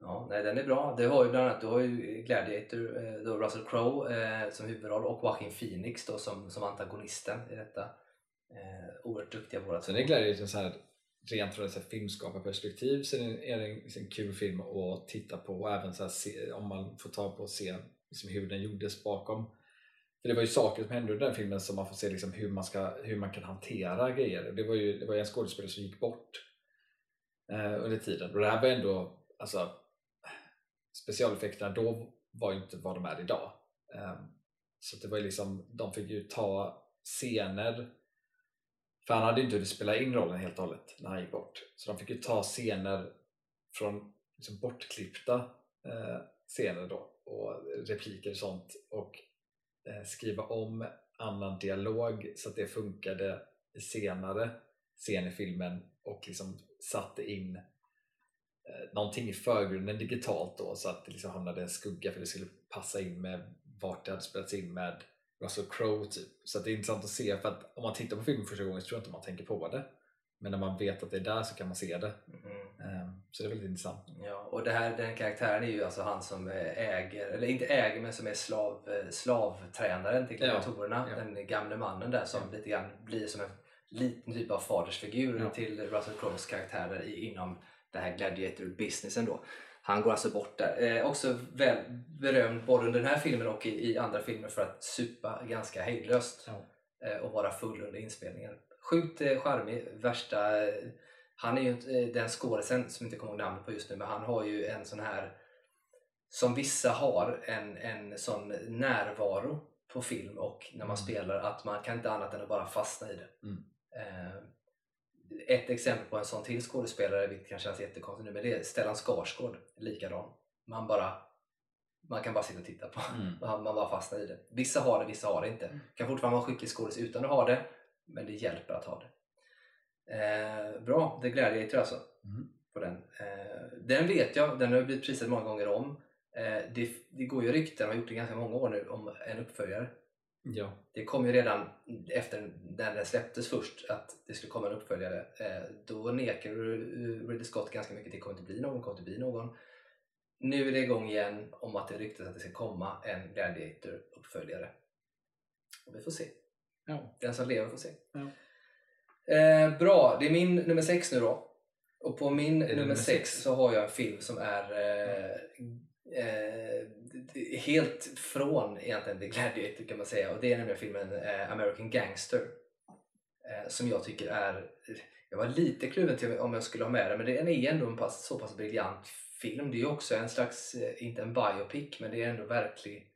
Ja, nej, den är bra. Det har ju bland annat du har ju Gladiator, eh, då Russell Crowe eh, som huvudroll och Joaquin Phoenix då som, som antagonisten i detta. Eh, oerhört duktiga båda två. Sen är Gladiator så här, rent från ett filmskaparperspektiv så är det en, liksom, kul film att titta på och även så här, se, om man får tag på och se liksom, hur den gjordes bakom för det var ju saker som hände i den filmen som man får se liksom hur, man ska, hur man kan hantera grejer. Det var ju det var ju en skådespelare som gick bort eh, under tiden. Och det här var ändå, alltså specialeffekterna då var ju inte vad de är idag. Eh, så det var ju liksom, de fick ju ta scener för han hade ju inte hunnit spela in rollen helt och hållet när han gick bort. Så de fick ju ta scener från liksom bortklippta eh, scener då och repliker och sånt och Eh, skriva om annan dialog så att det funkade senare scen i filmen och liksom satte in eh, någonting i förgrunden digitalt då så att det liksom hamnade skugga för det skulle passa in med vart det hade spelats in med Russell Crowe typ. Så det är intressant att se för att om man tittar på filmen första gången så tror jag inte man tänker på det. Men när man vet att det är där så kan man se det. Mm. Så det är väldigt intressant. Ja, och det här, den karaktären är ju alltså han som äger, eller inte äger men som är slav, eh, slavtränaren till gladiatorerna. Ja, ja. Den gamle mannen där som ja. lite grann blir som en liten typ av fadersfigur ja. till Russell Crowes karaktärer inom det här gladiator businessen då. Han går alltså bort där. Eh, också väl berömd både under den här filmen och i, i andra filmer för att supa ganska hejdlöst ja. eh, och vara full under inspelningen. Sjukt eh, charmig, värsta... Eh, han är ju eh, den skådisen som inte kommer ihåg namnet på just nu, men han har ju en sån här som vissa har, en, en sån närvaro på film och när man mm. spelar att man kan inte annat än att bara fastna i det. Mm. Eh, ett exempel på en sån till skådespelare, vilket kan kännas jättekonstigt nu, men det är Stellan Skarsgård. Likadan. Man, bara, man kan bara sitta och titta på mm. [LAUGHS] man, man bara fastnar i det. Vissa har det, vissa har det inte. Mm. Kan fortfarande vara skicklig skådis utan att ha det, men det hjälper att ha det. Eh, bra, The Gladiator alltså. Mm. På den. Eh, den vet jag, den har blivit prisad många gånger om. Eh, det, det, går ju rykten, har gjort det ganska många år nu, om en uppföljare. Ja. Det kom ju redan efter när den släpptes först att det skulle komma en uppföljare. Eh, då nekade Ridley Scott ganska mycket. Det kommer inte bli någon, kommer inte bli någon. Nu är det igång igen om att det ryktas att det ska komma en Gladiator-uppföljare. Och vi får se. Ja. Den som lever får se. Ja. Eh, bra, det är min nummer sex nu då. Och på min nummer sex så har jag en film som är eh, eh, helt från egentligen The Gladiator kan man säga och det är nämligen filmen eh, American Gangster eh, som jag tycker är jag var lite kluven till om jag skulle ha med den men den är ändå en pass, så pass briljant film. Det är också en slags, eh, inte en biopic men det är ändå verklig,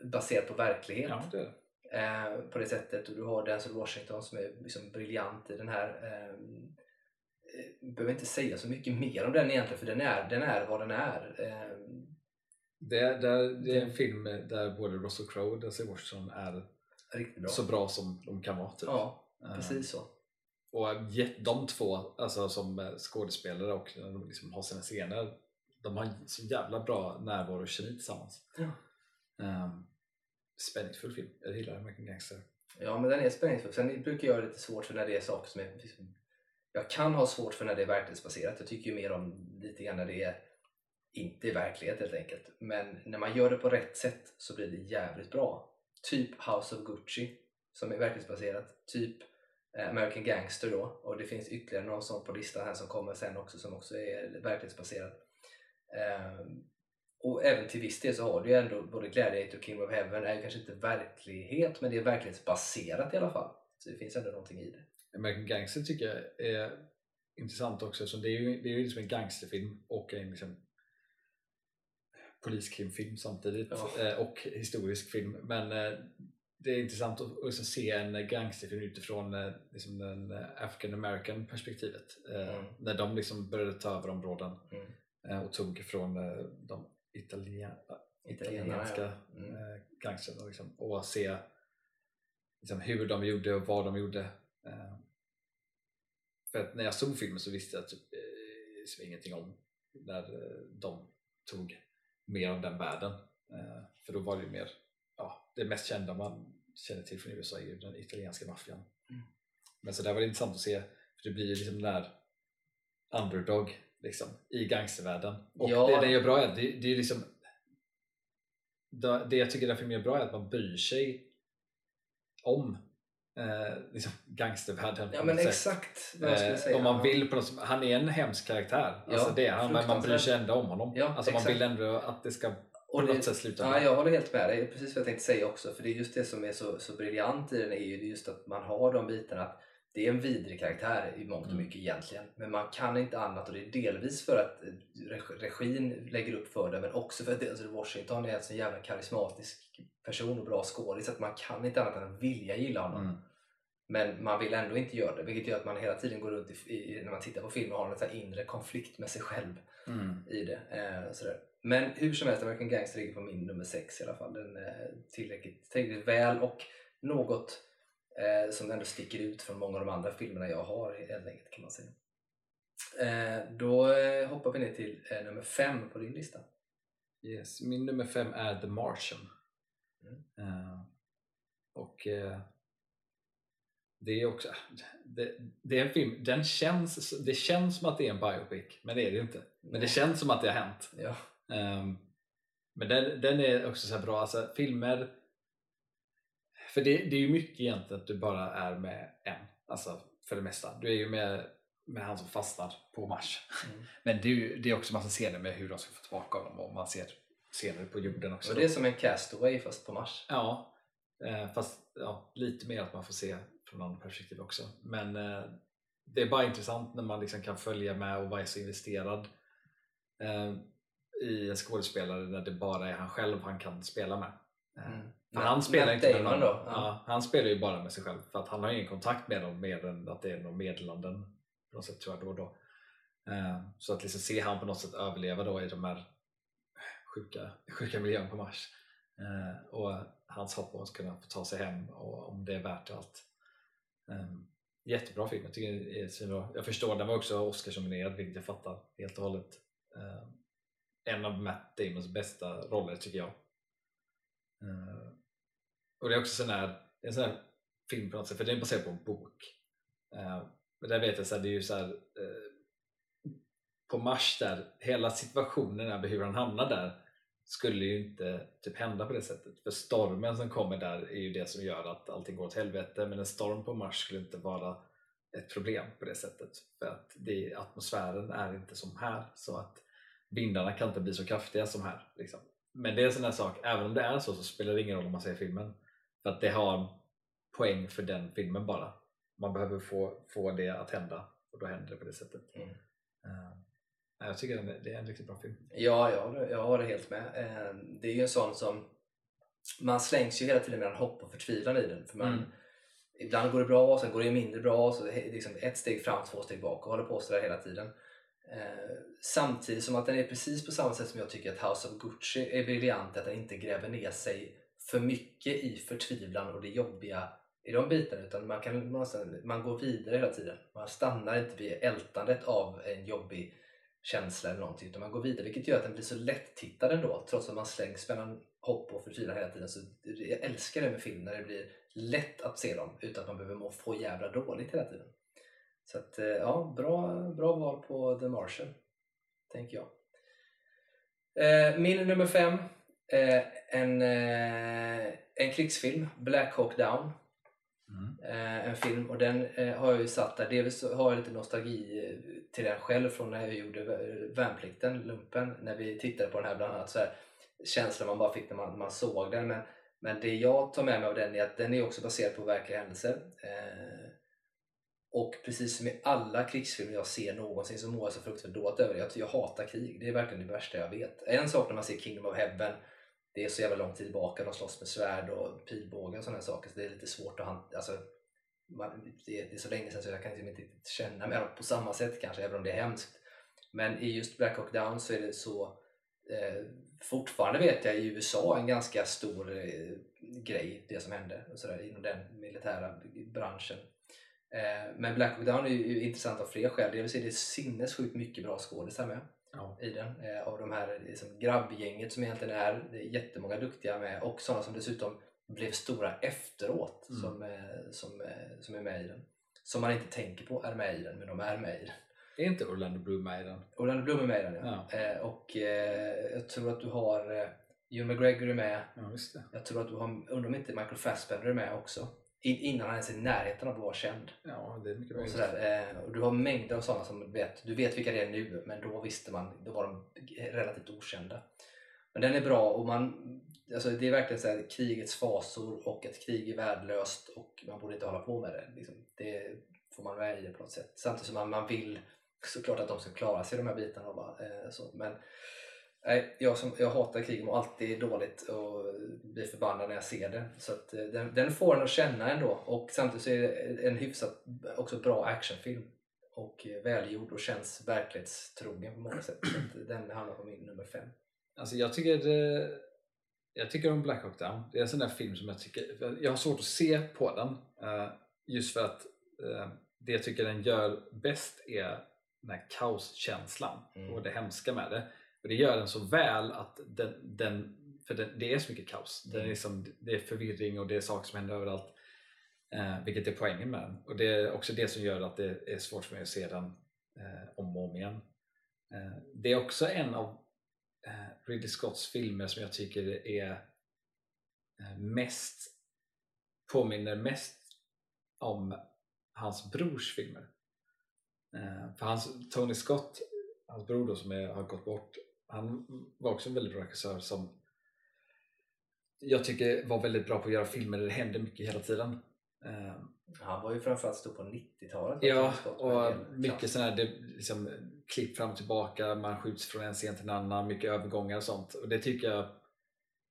baserat på verklighet. Ja, det eh, på det sättet och du har Denzel Washington som är liksom briljant i den här eh, eh behöver inte säga så mycket mer om den egentligen för den är, den är vad den är. Eh, det, det, det är en film där både Russell Crowe och Denzel Washington är bra. så bra som de kan vara. Typ. Ja, precis så. Och de två alltså, som skådespelare och de liksom har sina scener de har så jävla bra närvaro och kemi tillsammans. Ja. Um, spänningsfull film. Jag gillar American Gangster. Ja, men den är spänningsfull. Sen brukar jag ha lite svårt för när det är saker som är... Liksom, jag kan ha svårt för när det är verklighetsbaserat. Jag tycker ju mer om lite grann när det är inte är verklighet helt enkelt. Men när man gör det på rätt sätt så blir det jävligt bra. Typ House of Gucci som är verklighetsbaserat. Typ eh, American Gangster då och det finns ytterligare någon sån på listan här som kommer sen också som också är verklighetsbaserat. Ehm, och även till viss del så har du ju ändå både Gladiator och King of Heaven är ju kanske inte verklighet men det är verklighetsbaserat i alla fall. Så det finns ändå någonting i det. American Gangster tycker jag är intressant också så det är ju, det är ju liksom en gangsterfilm och en liksom poliskrimfilm samtidigt ja. Eh, och historisk film. Men eh, det är intressant att se en gangsterfilm utifrån eh, liksom den African American perspektivet. Mm. När de liksom började ta över områden mm. och tog från de italien, italienska mm. gangsterna liksom, och se liksom, hur de gjorde och vad de gjorde. För att när jag såg filmen så visste jag typ, ingenting om när de tog mer av den världen. Eh, för då var det mer, ja, det mest kända man känner till från USA är ju den italienska maffian. Mm. Men så där var det intressant att se, för det blir ju liksom den där underdog liksom, i gangstervärlden. Och ja. det den gör bra är, det, det är liksom det jag tycker den filmen gör bra är att man bryr sig om eh, liksom gangstervärlden Ja men exakt vad jag skulle eh. Om man vill på något, han är en hemsk karaktär. Ja, alltså det, han, men man bryr sig ändå om honom. Ja, alltså man vill ändå att det ska Och på det- något sätt slutar Ja, jag håller helt med. Det är precis vad jag tänkte säga också. För det är just det som är så, så briljant i den är ju just att man har de bitarna att det är en vidrig karaktär i mångt och Mm. mycket egentligen. Men man kan inte annat och det är delvis för att eh, reg- regin lägger upp för det men också för att Denzel Washington är en så jävla karismatisk person och bra skådis att man kan inte annat än att vilja gilla honom. Mm. Men man vill ändå inte göra det vilket gör att man hela tiden går runt i, i, när man tittar på filmen och har en sån inre konflikt med sig själv Mm. i det. Eh, sådär. Men hur som helst, American Gangster ligger på min nummer sex i alla fall. Den är tillräckligt, tillräckligt väl och något eh, som ändå sticker ut från många av de andra filmerna jag har i enkelt kan man säga. Eh, då eh, hoppar vi ner till eh, nummer fem på din lista. Yes. Min nummer fem är The Martian. Mm. Eh, och eh, det är också det, det är en film, den känns, det känns som att det är en biopic men det är det inte. Men det känns som att det har hänt. Ja. Ehm, men den, den är också så här bra, alltså filmer för det, det är ju mycket egentligen att du bara är med en, alltså för det mesta. Du är ju med, med han som fastnar på Mars. Mm. [LAUGHS] Men det är, ju, det är också massa scener med hur de ska få tillbaka honom och man ser scener på jorden också. Och det är som en castaway fast på Mars. Ja, eh, fast ja, lite mer att man får se från andra perspektiv också. Men eh, det är bara intressant när man liksom kan följa med och vara så investerad eh, i en skådespelare när det bara är han själv han kan spela med. Eh, Mm. Matt- han spelar Matt inte med någon, då? Ja. Han spelar ju bara med sig själv för att han har ingen kontakt med dem mer än att det är några meddelanden på något sätt tror jag då och då. Eh, Så att liksom se han på något sätt överleva då i de här sjuka, sjuka miljön på Mars Eh, och hans hopp om att kunna få ta sig hem och om det är värt allt. Um, jättebra film, jag tycker svinbra. Jag förstår, den var också Oscarsnominerad vilket jag fattar helt och hållet. Eh, en av Matt Damons bästa roller tycker jag. Och det är också sån här, en sån här film på något sätt, för den är baserad på en bok. Uh, men där vet jag så här, det är ju så här, uh, på Mars där, hela situationen över hur han hamnar där skulle ju inte typ hända på det sättet. För stormen som kommer där är ju det som gör att allting går åt helvete. Men en storm på Mars skulle inte vara ett problem på det sättet. För att det, atmosfären är inte som här. Så att vindarna kan inte bli så kraftiga som här. Liksom. Men det är en sån här sak, även om det är så så spelar det ingen roll om man ser filmen. För att det har poäng för den filmen bara. Man behöver få, få det att hända och då händer det på det sättet. Mm. Eh, jag tycker den det är en riktigt bra film. Ja, jag, håller- jag har det helt med. Eh, Det är ju en sån som... Man slängs ju hela tiden mellan hopp och förtvivlan i den. För man, Mm. Ibland går det bra, sen går det mindre bra. Så liksom ett steg fram, två steg bak och håller på sådär hela tiden. Eh, samtidigt som att den är precis på samma sätt som jag tycker att House of Gucci är briljant. Att den inte gräver ner sig för mycket i förtvivlan och det jobbiga i de bitarna. Utan man, kan, man, man går vidare hela tiden. Man stannar inte vid ältandet av en jobbig känsla eller någonting utan man går vidare vilket gör att den blir så lätt-tittad ändå trots att man slängs mellan hopp och förtvivlan hela tiden. Så jag älskar det med film när det blir lätt att se dem utan att man behöver må få jävla dåligt hela tiden. Så att, eh, ja, bra, bra val på The Martian, tänker jag. Eh, min nummer fem, eh, en, eh, en krigsfilm, Black Hawk Down. Mm. Eh, en film och den eh, har jag ju satt där. Dels så har jag lite nostalgi till den själv från när jag gjorde vä- värnplikten, lumpen, när vi tittade på den här bland annat. Så här, känslan man bara fick när man, man såg den. Men, men det jag tar med mig av den är att den är också baserad på verkliga händelser. Eh, och precis som i alla krigsfilmer jag ser någonsin så mår jag så fruktansvärt dåligt över det. Jag, jag hatar krig, det är verkligen det värsta jag vet. En sak när man ser Kingdom of Heaven det är så jävla lång tid tillbaka, de slåss med svärd och pilbåge och sådana saker så det är lite svårt att hantera. Alltså, man, det, är, det är så länge sedan så jag kan liksom inte riktigt känna med dem på samma sätt kanske, även om det är hemskt. Men i just Black Hawk Down så är det så eh, fortfarande vet jag i USA en ganska stor eh, grej, det som hände och så där, inom den militära branschen. Eh, men Black Hawk Down är ju intressant av fler skäl. Dels är det sinnessjukt mycket bra skådisar med Ja. i den. Eh, av de här liksom, grabbgänget som egentligen är, det är jättemånga duktiga med och sådana som dessutom blev stora efteråt Mm. som, eh, som, eh, som är med i den. Som man inte tänker på är med i den, men de är med i den. Är inte Orlando Bloom med i den? Orlando Bloom är med i den ja. Eh, och eh, jag tror att du har eh, Hugh McGregor är med. Ja. Jag tror att du har, undrar om inte Michael Fassbender är med också. In, innan han ens är i närheten av att vara känd. Ja, det är mycket Och, sådär. Eh, och du har mängder av sådana som vet, du vet vilka det är nu men då visste man, då var de relativt okända. Men den är bra och man, alltså det är verkligen så här, krigets fasor och att krig är värdelöst och man borde inte hålla på med det. Liksom. Det får man med i det på något sätt. Samtidigt som man, man vill såklart att de ska klara sig de här bitarna. Va? Eh, så. Men nej, jag, som, jag hatar krig och alltid dåligt och blir förbannad när jag ser det. Så att, eh, den, den får en att känna ändå och samtidigt så är det en hyfsat också bra actionfilm och eh, välgjord och känns verklighetstrogen på många sätt. Så att den hamnar på min nummer fem. Alltså jag tycker det, jag tycker om Black Hawk Down. Det är en sån där film som jag tycker, jag har svårt att se på den eh, just för att eh, det jag tycker den gör bäst är den här kaoskänslan Mm. och det hemska med det. Och det gör den så väl att den, den för det, det är så mycket kaos. Det är, Mm. liksom, det är förvirring och det är saker som händer överallt. Eh, vilket är poängen med den. Och det är också det som gör att det är svårt för mig att se den eh, om och om igen. Eh, det är också en av eh, Ridley Scotts filmer som jag tycker är eh, mest påminner mest om hans brors filmer. Eh, för hans, Tony Scott, hans bror då, som är, har gått bort, han var också en väldigt bra regissör som jag tycker var väldigt bra på att göra filmer där det händer mycket hela tiden. Eh, Han var ju framförallt stor på 90-talet. Ja, och mycket sådana här det, liksom, klipp fram och tillbaka, man skjuts från en scen till en annan, mycket övergångar och sånt. Och det tycker jag,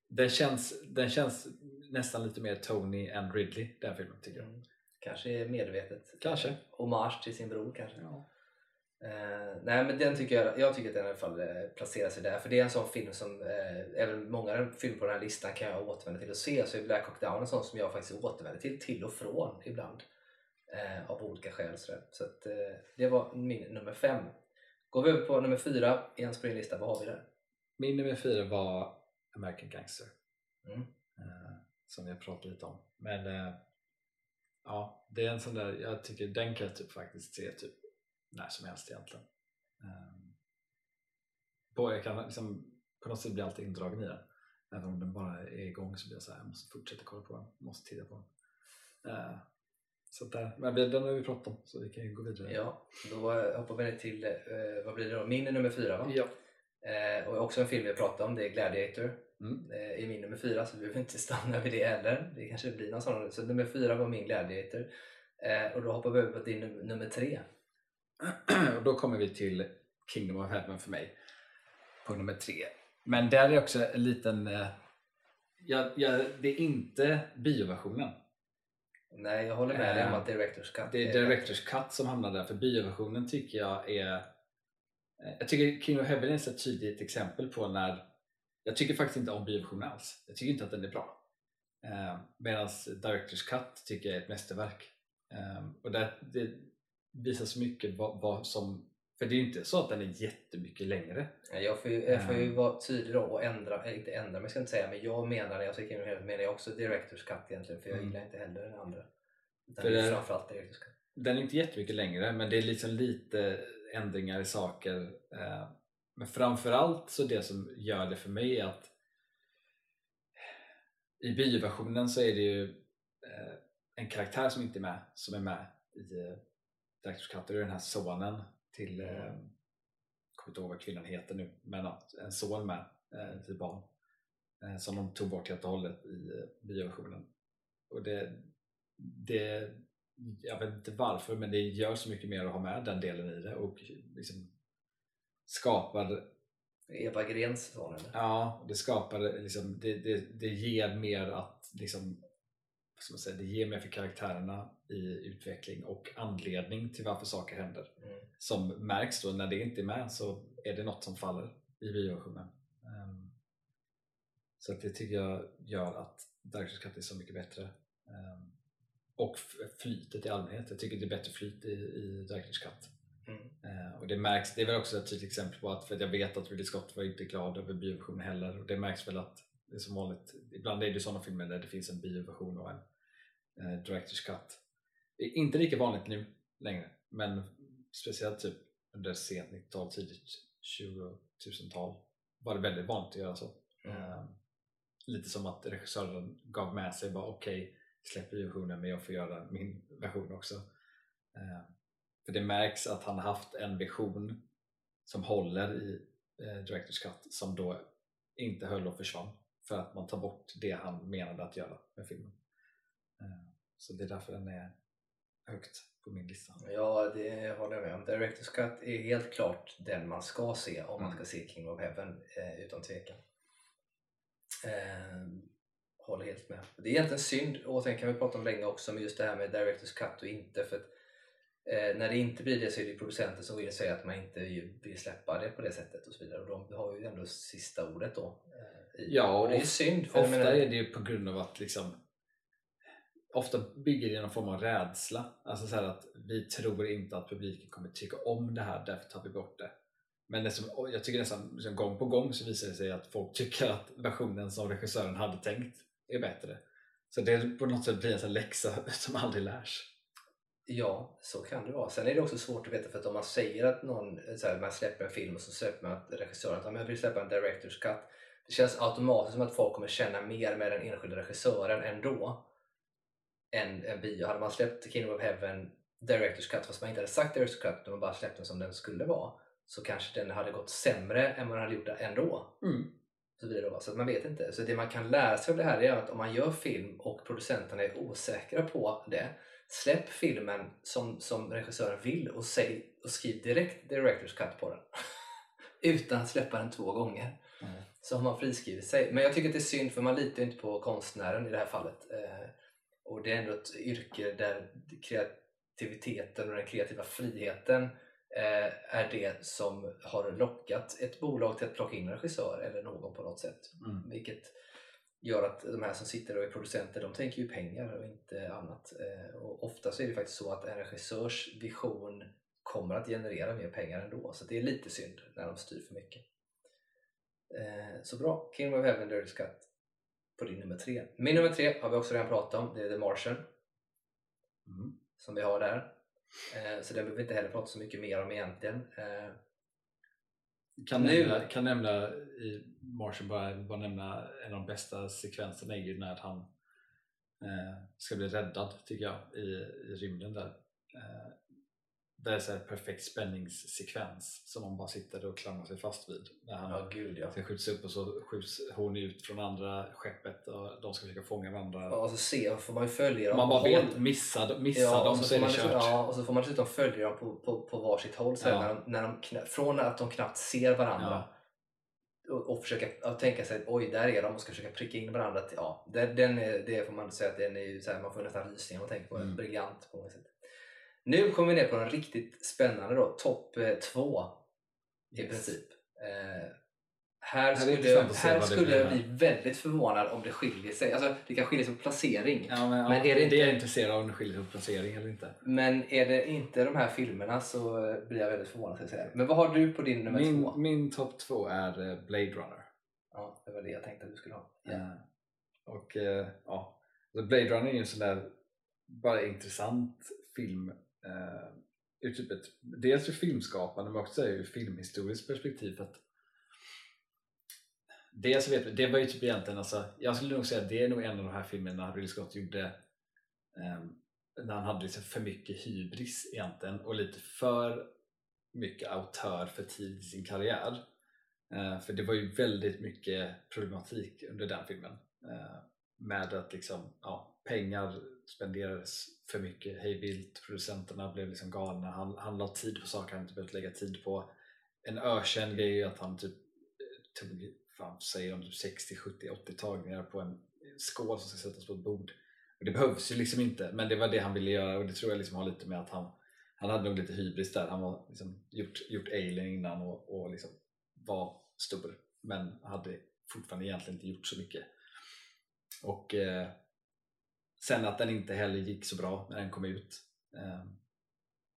den känns, den känns nästan lite mer Tony än Ridley, den filmen tycker jag. Mm. Kanske är medvetet. Kanske. Hommage till sin bror kanske. Ja. Eh, nej men den tycker jag, jag tycker att den i alla fall eh, placerar sig där. För det är en sån film som, eh, även många filmer på den här listan kan jag återvända till och se. Så är Black Hawk Down en sån som jag faktiskt återvänder till, till och från ibland. Eh, av olika skäl. Så, så att, det var min nummer fem. Går vi över på nummer fyra i ens på din lista, vad har vi där? Min nummer fyra var American Gangster. Mm. som jag pratade lite om. Men ja, det är en sån där, jag tycker den kan jag typ faktiskt se typ när som helst egentligen. Um, på, jag kan liksom på något sätt bli alltid indragen i den. Även om den bara är igång så blir jag så här, jag måste fortsätta kolla på den, måste titta på den. Eh, så där, men vi- den har vi pratat om så vi kan ju gå vidare. Ja, då eh, hoppar vi ner till, eh, vad blir det då? Min är nummer fyra va? ja. Eh, och också en film vi pratade om, det är Gladiator. Mm. eh, i min nummer fyra så vi behöver inte stanna vid det heller. Det kanske blir någon sån. Så nummer fyra var min Gladiator. Eh, och då hoppar vi över på din num- nummer tre. [CLEARS THROAT] och då kommer vi till Kingdom of Heaven för mig på nummer tre. Men där är också en liten... Eh, ja, ja, det är inte bioversionen. Nej, jag håller med dig om Eh, att Directors Cut Det är Directors Cut som hamnar där, för bioversionen tycker jag är... eh, Jag tycker Kingdom of Heaven är ett tydligt exempel på när... Jag tycker faktiskt inte om bioversionen alls. Jag tycker inte att den är bra. Eh, Medan Directors Cut tycker jag är ett mästerverk. Och där, det visar så mycket vad, vad som... För det är ju inte så att den är jättemycket längre. Ja, Jag får ju, jag får ju Mm. vara tydlig då och ändra, eh, inte ändra mig ska jag inte säga, men jag menar när jag Kingdom Heaven menar jag också Directors Cut egentligen för jag Mm. gillar inte heller den andra. Utan För det är framförallt Directors Cut. Den är inte jättemycket längre men det är liksom lite ändringar i saker. eh, Men framförallt så det som gör det för mig är att i bioversionen så är det ju eh, en karaktär som inte är med som är med i eh, det är den här sonen till eh, jag kommer inte ihåg vad kvinnan heter nu men en son med eh, till barn eh, som de tog bort helt och hållet i eh, bioversionen. Och det, det jag vet inte varför men det gör så mycket mer att ha med den delen i det och liksom skapar Eva Grens son eller? Ja, det skapar liksom, det, det, det ger mer att liksom, vad ska man säga, det ger mer för karaktärerna i utveckling och anledning till varför saker händer. Mm. Som märks då när det inte är med så är det något som faller i bioversionen. Ehm, så det tycker jag gör att Directors Cut är så mycket bättre. Ehm, och flytet i allmänhet. Jag tycker det är bättre flyt i, i Directors Cut. Mm. Eh, och det märks, det är väl också ett tydligt exempel på att, för att jag vet att Ridley Scott var inte glad över bioversionen heller och det märks väl att det är som vanligt, ibland är det sådana filmer där det finns en bioversion och en eh, Directors Cut. Inte lika vanligt nu längre, men speciellt typ under sent 90-tal, tidigt 2000-tal var det väldigt vanligt att göra så. Mm. Eh, lite som att regissören gav med sig bara okej, släpp bioversionen men jag får göra min version också. Eh, för det märks att han haft en vision som håller i eh, Directors Cut som då inte höll och försvann för att man tar bort det han menade att göra med filmen. Eh, Så det är därför den är högt på min lista. Ja, det håller jag med om. Director's Cut är helt klart den man ska se om man Mm. ska se King of Heaven, eh, utan tvekan. Eh, håller helt med. Det är egentligen synd, och sen kan vi prata om länge också, med just det här med Director's Cut och inte. För att, eh, när det inte blir det så är det producenten som vill säga att man inte vill släppa det på det sättet och så vidare. Och de har ju ändå sista ordet då. Eh, i- Ja, och det är synd. Ofta menar- är det ju på grund av att liksom Ofta bygger det någon form av rädsla. Alltså så här att vi tror inte att publiken kommer tycka om det här, därför tar vi bort det. Men det som, jag tycker nästan liksom gång på gång så visar det sig att folk tycker att versionen som regissören hade tänkt är bättre. Så det är på något sätt blir en sån läxa [LAUGHS] som aldrig lärs. Ja, så kan det vara. Sen är det också svårt att veta för att om man säger att någon, så här, man släpper en film och så släpper man att regissören att man vill släppa en director's cut. Det känns automatiskt som att folk kommer känna mer med den enskilda regissören ändå än en bio. Hade man släppt Kingdom of Heaven director's cut fast man inte hade sagt director's cut utan man bara släppt den som den skulle vara så kanske den hade gått sämre än vad den hade gjort ändå. Så, vidare då. så att man vet inte. Så det man kan lära sig av det här är att om man gör film och producenterna är osäkra på det Släpp filmen som, som regissören vill och, säg, och skriv direkt director's cut på den. [LAUGHS] Utan att släppa den två gånger. Mm. Så har man friskrivit sig. Men jag tycker att det är synd för man litar inte på konstnären i det här fallet. Eh, och det är ändå ett yrke där kreativiteten och den kreativa friheten eh, är det som har lockat ett bolag till att plocka in en regissör eller någon på något sätt. Mm. Vilket gör att de här som sitter och är producenter, de tänker ju pengar och inte annat. Eh, Och ofta så är det faktiskt så att en regissörs vision kommer att generera mer pengar ändå. Så det är lite synd när de styr för mycket. Eh, Så bra, King of Heaven Dirty Cut på din nummer tre. Min nummer tre har vi också redan pratat om, det är The Martian Mm. som vi har där. Eh, Så den behöver vi inte heller prata så mycket mer om egentligen. Eh, Kan, Nu- nämna, kan nämna i Martian bara, bara nämna en av de bästa sekvenserna är ju när han eh, ska bli räddad tycker jag i, i rymden där. Eh, det är så här perfekt spänningssekvens som man bara sitter och klamrar sig fast vid. När han Ja, gud ja. ska skjuts upp och så skjuts hon ut från andra skeppet och de ska försöka fånga varandra. Ja, Och så se, får man ju följa dem man bara vet, missar, missar Ja, dem och så, så är får det man, kört. ja, och så får man dessutom följa dem på, på, på varsitt håll sen Ja. när de, när de kna- från att de knappt ser varandra och, och försöka och tänka sig oj där är de och ska försöka pricka in varandra. Till, ja, den, den är, det får man säga att den är ju så här, man får nästan rysningar om man tänker på. Mm. Briljant på något sätt. Nu kommer vi ner på en riktigt spännande då, topp eh, två i Yes. princip. Eh, Här här är skulle, här det skulle jag bli väldigt förvånad om det skiljer sig. Alltså, det kan skilja sig på placering. Ja, men, Men ja, är det det inte- är jag intresserad av om det skiljer sig på placering eller inte. Men är det inte de här filmerna så blir jag väldigt förvånad. Jag säga. Men vad har du på din nummer Min, två? min topp två är eh, Blade Runner. Ja, det var det jag tänkte att du skulle ha. Ja. Eh, Och eh, ja, alltså Blade Runner är ju en sån där bara intressant film eh, ur typ ett, dels ur filmskapande men också ur filmhistoriskt perspektiv för att Dels vet vi, det var ju typ egentligen alltså, jag skulle nog säga att det är nog en av de här filmerna Ridley Scott gjorde eh, när han hade liksom för mycket hybris egentligen och lite för mycket autör för tid i sin karriär. Eh, för det var ju väldigt mycket problematik under den filmen. Eh, med att liksom, ja, pengar spenderades för mycket hejvilt, producenterna blev liksom galna, han, han la tid på saker han inte behövt lägga tid på. En ökänd grej är ju att han typ eh, tog, fan säger de, typ 60, 70, 80 tagningar på en skål som ska sättas på ett bord. Och det behövs ju liksom inte, men det var det han ville göra och det tror jag liksom har lite med att han han hade nog lite hybris där, han var liksom gjort, gjort Alien innan och, och liksom var stor men hade fortfarande egentligen inte gjort så mycket. Och eh, sen att den inte heller gick så bra när den kom ut. Eh,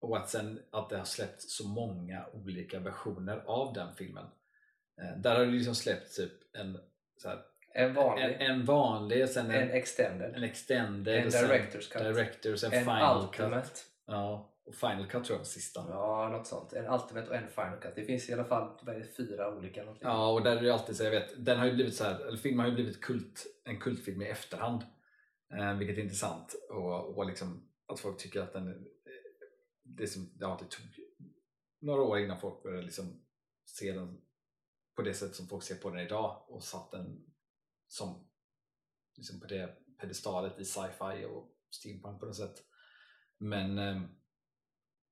och att sen att det har släppts så många olika versioner av den filmen. Eh, där har det liksom släppts typ en, här, En vanlig, en, en vanlig, sen en, en extended, en extended, en director's cut, director, sen en final ultimate. cut. Ja, och final cut tror jag var sista. Ja, något sånt. En ultimate och en final cut. Det finns i alla fall fyra olika. Någonting. Ja, och där är det alltid så jag vet, den har ju blivit så här, eller filmen har ju blivit kult, en kultfilm i efterhand. Eh, vilket är intressant och, och liksom att folk tycker att den, eh, det, som, ja, det tog några år innan folk började liksom se den på det sätt som folk ser på den idag och satt den som liksom på det pedestalet i sci-fi och steampunk på något sätt. Men eh,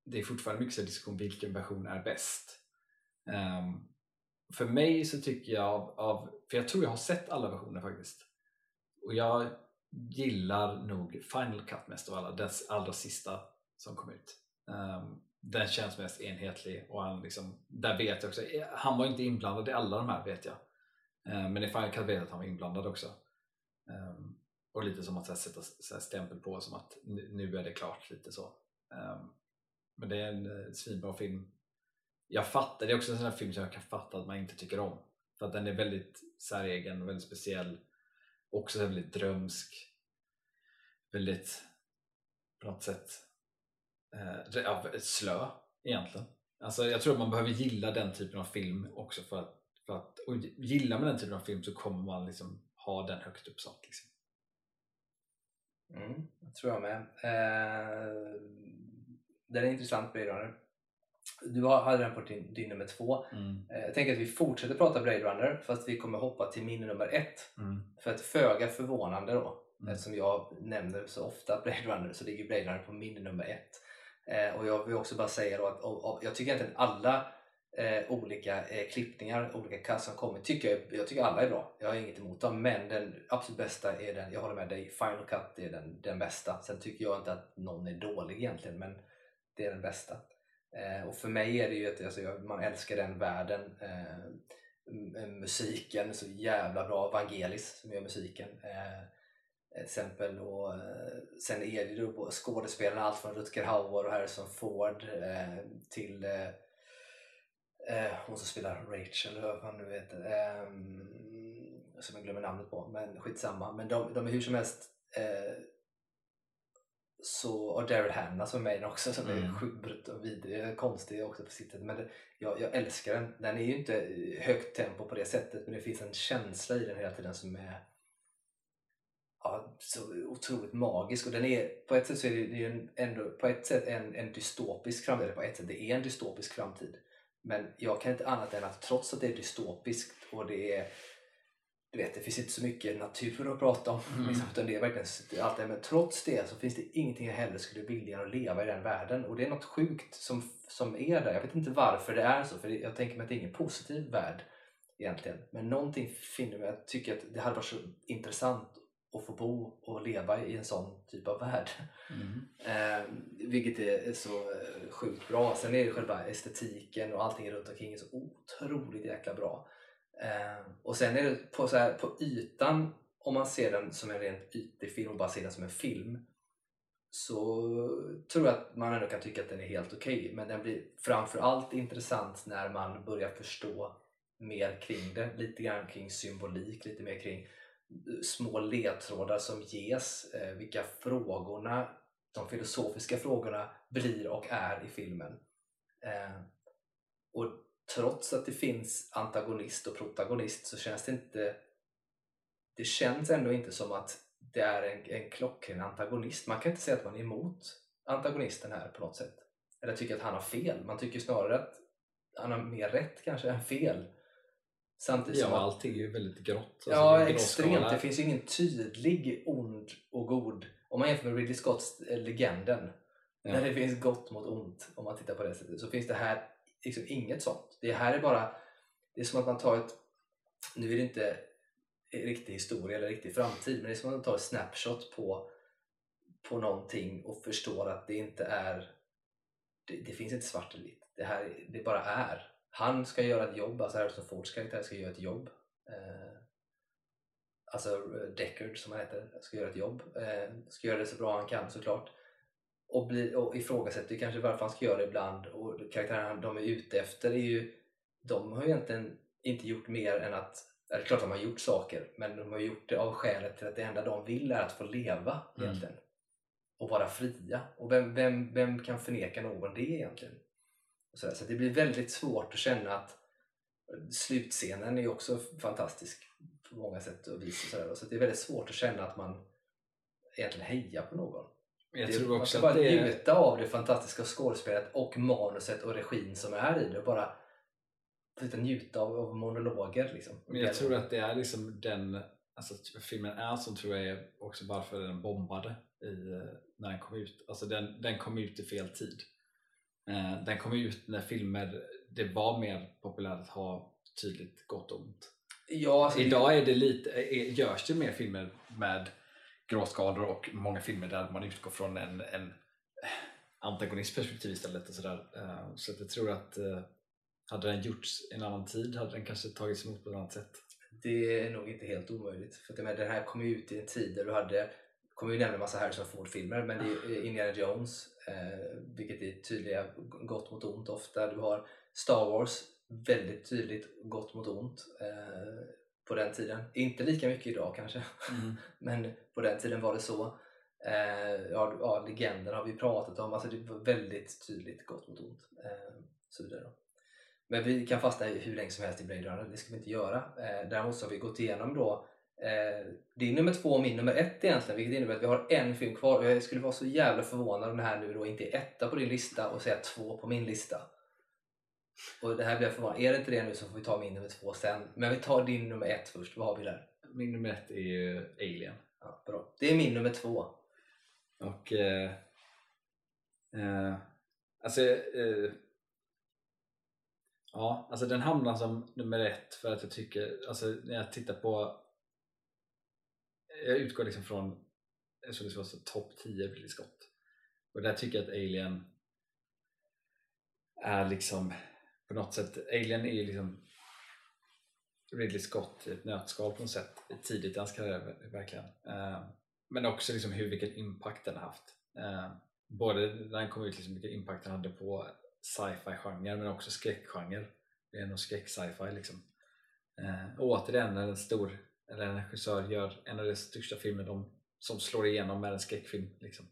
det är fortfarande mycket så diskussion vilken version är bäst. Um, för mig så tycker jag av, av, för jag tror jag har sett alla versioner faktiskt. Och jag gillar nog Final Cut mest av alla, den allra sista som kom ut. Um, den känns mest enhetlig och han liksom, där vet jag också, han var inte inblandad i alla de här vet jag. Um, men i Final Cut vet jag att han var inblandad också. Um, och lite som att här, sätta så här, stämpel på som att nu är det klart lite så. men det är en uh, svinbra film. Jag fattar, det är också en sån här film som jag kan fatta att man inte tycker om. För att den är väldigt säregen och väldigt speciell också väldigt drömsk väldigt på något sätt eh, slö egentligen. Alltså jag tror att man behöver gilla den typen av film också för att, för att och gillar man den typen av film så kommer man liksom ha den högt uppsatt liksom. mm, det tror jag med. Eh, den är intressant Blade du hade den på din, din nummer två. Mm. Eh, jag tänker att vi fortsätter prata Blade Runner fast vi kommer hoppa till min nummer ett. Mm. För att föga förvånande då, mm. eftersom jag nämner så ofta [LAUGHS] Blade Runner så ligger Blade Runner på min nummer ett. Eh, och jag vill också bara säga då att och, och, jag tycker inte att alla eh, olika eh, klippningar, olika kast som kommer, tycker jag, jag tycker alla är bra. Jag har inget emot dem, men den absolut bästa är den, jag håller med dig, Final Cut är den, den bästa. Sen tycker jag inte att någon är dålig egentligen, men det är den bästa. Eh, och för mig är det ju att alltså, man älskar den världen. Eh, musiken, så jävla bra. Vangelis som gör musiken. Eh, exempel. Och, eh, sen är det ju skådespelarna, allt från Rutger Hauer och Harrison Ford eh, till eh, eh hon som spelar Rachel, vad fan nu heter. Eh, som jag glömmer namnet på, men skitsamma. Men de, de är hur som helst eh, så, och Daryl Hannah som är med i den också som mm. är sjukt och vidrig, konstig också på sitt sätt. Men det, jag, jag, älskar den. Den är ju inte högt tempo på det sättet men det finns en känsla i den hela tiden som är ja, så otroligt magisk. Och den är, på ett sätt så är det, det är en, ändå på ett sätt en, en dystopisk framtid. Eller på ett sätt det är en dystopisk framtid. Men jag kan inte annat än att trots att det är dystopiskt och det är du vet, det finns inte så mycket natur att prata om. Mm. Liksom, utan det är verkligen allt det. Men trots det så finns det ingenting jag hellre skulle vilja att leva i den världen. Och det är något sjukt som, som är där. Jag vet inte varför det är så. För jag tänker mig att det är ingen positiv värld egentligen. Men någonting finner mig. Jag tycker att det hade varit så intressant att få bo och leva i en sån typ av värld. Mm. Eh, vilket är så eh, sjukt bra. Sen är det själva estetiken och allting runt omkring är så otroligt jäkla bra. Eh, och sen är det på, så här, på ytan, om man ser den som en rent ytlig film och bara ser den som en film så tror jag att man ändå kan tycka att den är helt okej. Okay. Men den blir framförallt intressant när man börjar förstå mer kring det. Lite grann kring symbolik, lite mer kring eh, små ledtrådar som ges. Eh, vilka frågorna, de filosofiska frågorna blir och är i filmen. Ehm, och trots att det finns antagonist och protagonist så känns det inte det känns ändå inte som att det är en, en klockren antagonist. Man kan inte säga att man är emot antagonisten här på något sätt. Eller tycker att han har fel. Man tycker snarare att han har mer rätt kanske än fel. Samtidigt ja, som att, allting är ju väldigt grått. Alltså ja, extremt. Det finns ju ingen tydlig ond och god. Om man jämför med Ridley Scotts Legenden, ja. där det finns gott mot ont, om man tittar på det sättet, så finns det här liksom inget sånt. Det här är bara, det är som att man tar ett, nu är det inte riktig historia eller riktig framtid, men det är som att man tar ett snapshot på, på någonting och förstår att det inte är, det, det finns inte svart eller vitt. Det här, det bara är. Han ska göra ett jobb, alltså Harrison Fords karaktär ska göra ett jobb. Eh, alltså eh, Deckard som han heter, ska göra ett jobb. Eh, ska göra det så bra han kan såklart och, bli, och ifrågasätter kanske varför han ska göra det ibland. Och karaktärerna de är ute efter är ju de har ju egentligen inte gjort mer än att det är klart att de har gjort saker men de har gjort det av skälet till att det enda de vill är att få leva mm. egentligen. Och vara fria. Och vem, vem, vem kan förneka någon det egentligen? Så, så det blir väldigt svårt att känna att slutscenen är också fantastisk på många sätt och vis och så, så det är väldigt svårt att känna att man egentligen hejar på någon jag det, tror också man ska bara det... njuta av det fantastiska skådespelet och manuset och regin som är i det. Bara sitta och njuta av, av monologer. Liksom. Men jag tror att det är liksom den alltså, filmen är som tror jag är också varför den bombade i, eh, när den kom ut. Alltså den, den kom ut i fel tid. Eh, den kom ut när filmer, det var mer populärt att ha tydligt gott och ont. Ja, alltså, Idag är det lite, är, görs det mer filmer med gråskalor och många filmer där man utgår från en, en antagonistperspektiv istället. Och sådär. Eh, Så jag tror att eh, hade den gjorts i en annan tid hade den kanske tagits emot på ett annat sätt. Det är nog inte helt omöjligt. För att, menar, den här kom ju ut i en tid där du hade, kommer ju nämna en massa Harrison Ford-filmer, men det är Indiana Jones, eh, vilket är tydliga gott mot ont ofta. Du har Star Wars, väldigt tydligt gott mot ont på den tiden. Inte lika mycket idag kanske, [LAUGHS] men på den tiden var det så. Eh, ja, ja, legender har vi pratat om, alltså det var väldigt tydligt gott mot ont. Eh, så vidare. Men vi kan fastna hur länge som helst i Blade Runner, det ska vi inte göra. Eh, däremot så har vi gått igenom då eh, din nummer två och min nummer ett egentligen, vilket innebär att vi har en film kvar. Jag skulle vara så jävla förvånad om det här nu då inte är etta på din lista och säga två på min lista. Och det här blir jag förvånad. Är det inte det nu så får vi ta min nummer två sen. Men vi tar din nummer ett först. Vad har vi där? Min nummer ett är ju Alien. Ja, bra. Det är min nummer två. Och eh, eh, alltså eh, ja, alltså den hamnar som nummer ett för att jag tycker, alltså när jag tittar på jag utgår liksom från jag tror det var så topp 10 Ridley Scott och där tycker jag att Alien är liksom på något sätt, Alien är ju liksom Ridley Scott i ett nötskal på något sätt tidigt i hans karriär verkligen. Eh, men också liksom hur, vilken impact den har haft. Eh, både när den kom ut, liksom vilken impact den hade på sci-fi genre men också skräckgenre. Det är nog skräck-sci-fi liksom. Eh, och återigen när en stor eller en regissör gör en av de största filmerna de, som slår igenom med en skräckfilm liksom.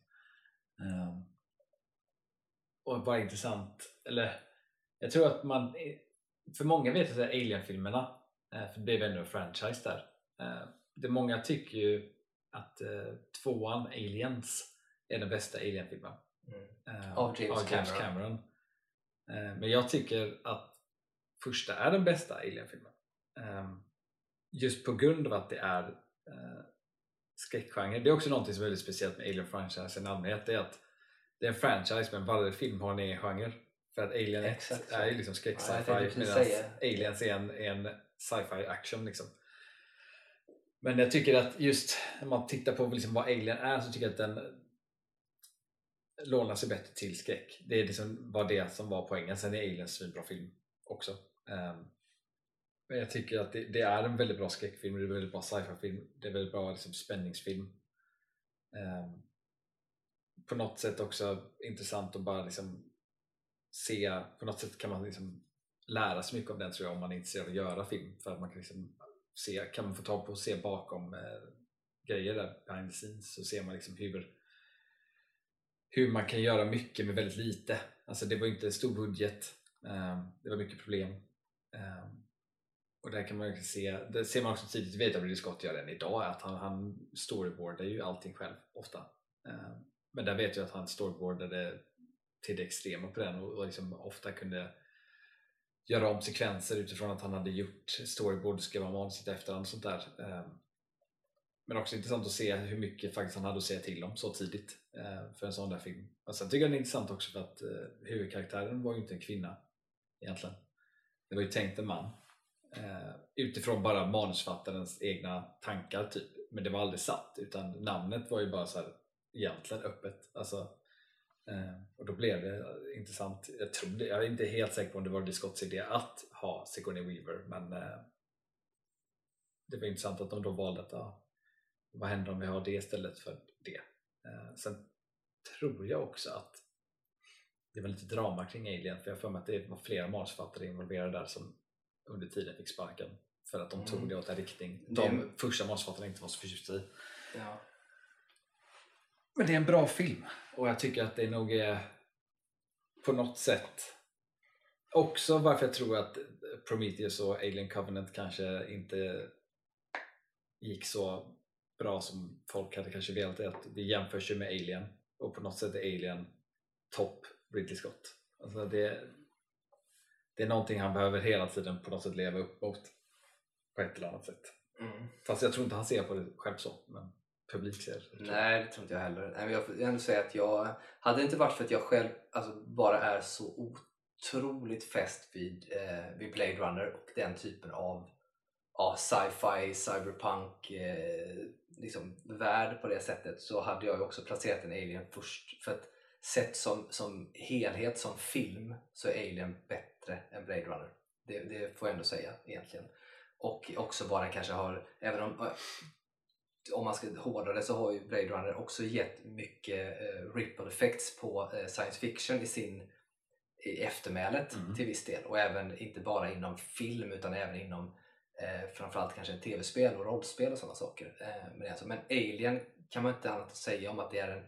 Och bara intressant eller jag tror att man för många vet att Alien-filmerna eh, för det blev ändå en franchise där eh, det många tycker ju att eh, tvåan Aliens är den bästa Alien-filmen Mm. Av James Cameron. Cameron. Men jag tycker att första är den bästa Alien-filmen just på grund av att det är skräckgenre det är också något som är väldigt speciellt med Alien-franchisen i allmänhet det är att det är en franchise men varje film har en egen genre för att Alien 1 Exakt är ju liksom skräck Ja, medan. Aliens är en, en sci-fi action liksom. Men jag tycker att just när man tittar på liksom vad Alien är så tycker jag att den lånar sig bättre till skräck. Det är liksom var det som var poängen. Sen är Alien en svinbra film också. Ehm, men jag tycker att det, det är en väldigt bra skräckfilm, det är en väldigt bra sci-fi film, det är väldigt bra liksom, spänningsfilm. Ehm, på något sätt också intressant att bara liksom se, på något sätt kan man liksom lära sig mycket av den tror jag om man är intresserad av att göra film för att man kan liksom se, kan man få tag på och se bakom eh, grejer där behind the scenes så ser man liksom hur hur man kan göra mycket med väldigt lite. Alltså det var inte en stor budget, eh, det var mycket problem. Eh, och där kan man se, det ser man också tidigt, vet att Ridley Scott gör än idag, att han, han storyboardar ju allting själv ofta. Eh, men där vet jag att han storyboardade till det extrema på den och, och liksom ofta kunde göra om sekvenser utifrån att han hade gjort storyboard och skrev manuset i efterhand och sånt där. Ehm, men också intressant att se hur mycket faktiskt han hade att säga till om så tidigt eh, för en sån där film. Alltså, och sen tycker jag det är intressant också för att eh, huvudkaraktären var ju inte en kvinna egentligen. Det var ju tänkt en man. Eh, utifrån bara manusförfattarens egna tankar typ. Men det var aldrig satt utan namnet var ju bara så här egentligen öppet. Alltså, och då blev det intressant. Jag, tror det, jag är inte helt säker på om det var Ridley Scotts idé att ha Sigourney Weaver men eh, det var intressant att de då valde att ja, vad händer om vi har det istället för det? Eh, sen tror jag också att det var lite drama kring Alien för jag har för mig att det var flera manusförfattare involverade där som under tiden fick sparken för att de Mm. tog det åt en riktning de första manusförfattarna inte var så förtjusta i. Ja. Men det är en bra film och jag tycker att det nog är på något sätt också varför jag tror att Prometheus och Alien Covenant kanske inte gick så bra som folk hade kanske velat att det jämförs ju med Alien och på något sätt är Alien topp Ridley Scott. Alltså det, det är någonting han behöver hela tiden på något sätt leva upp mot på ett eller annat sätt. Mm. Fast jag tror inte han ser på det själv så, men publik ser Nej, det tror inte jag heller. Nej, men jag får ändå säga att jag, hade det inte varit för att jag själv alltså, bara är så otroligt fäst vid, eh, vid Blade Runner och den typen av ja, sci-fi, cyberpunk eh, liksom, värld på det sättet så hade jag ju också placerat en Alien först. För att sett som, som helhet, som film, så är Alien bättre än Blade Runner. Det, det får jag ändå säga egentligen. Och också vad den kanske har, även om eh, om man ska hårdra det så har ju Blade Runner också gett mycket eh, ripple effects på eh, science fiction i sin i eftermälet Mm. till viss del och även inte bara inom film utan även inom eh, framförallt kanske tv-spel och rollspel och sådana saker. Eh, men, alltså, men Alien kan man inte annat att säga om att det är en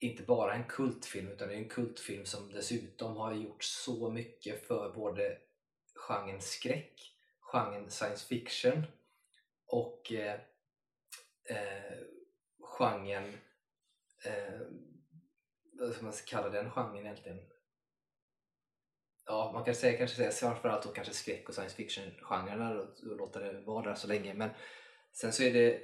inte bara en kultfilm utan det är en kultfilm som dessutom har gjort så mycket för både genren skräck, genren science fiction och eh, eh, genren eh, vad ska man kalla den genren egentligen? Ja, man kan säga, kanske säga framförallt då kanske skräck och science fiction-genrerna och, och låta det vara där så länge. Men sen så är det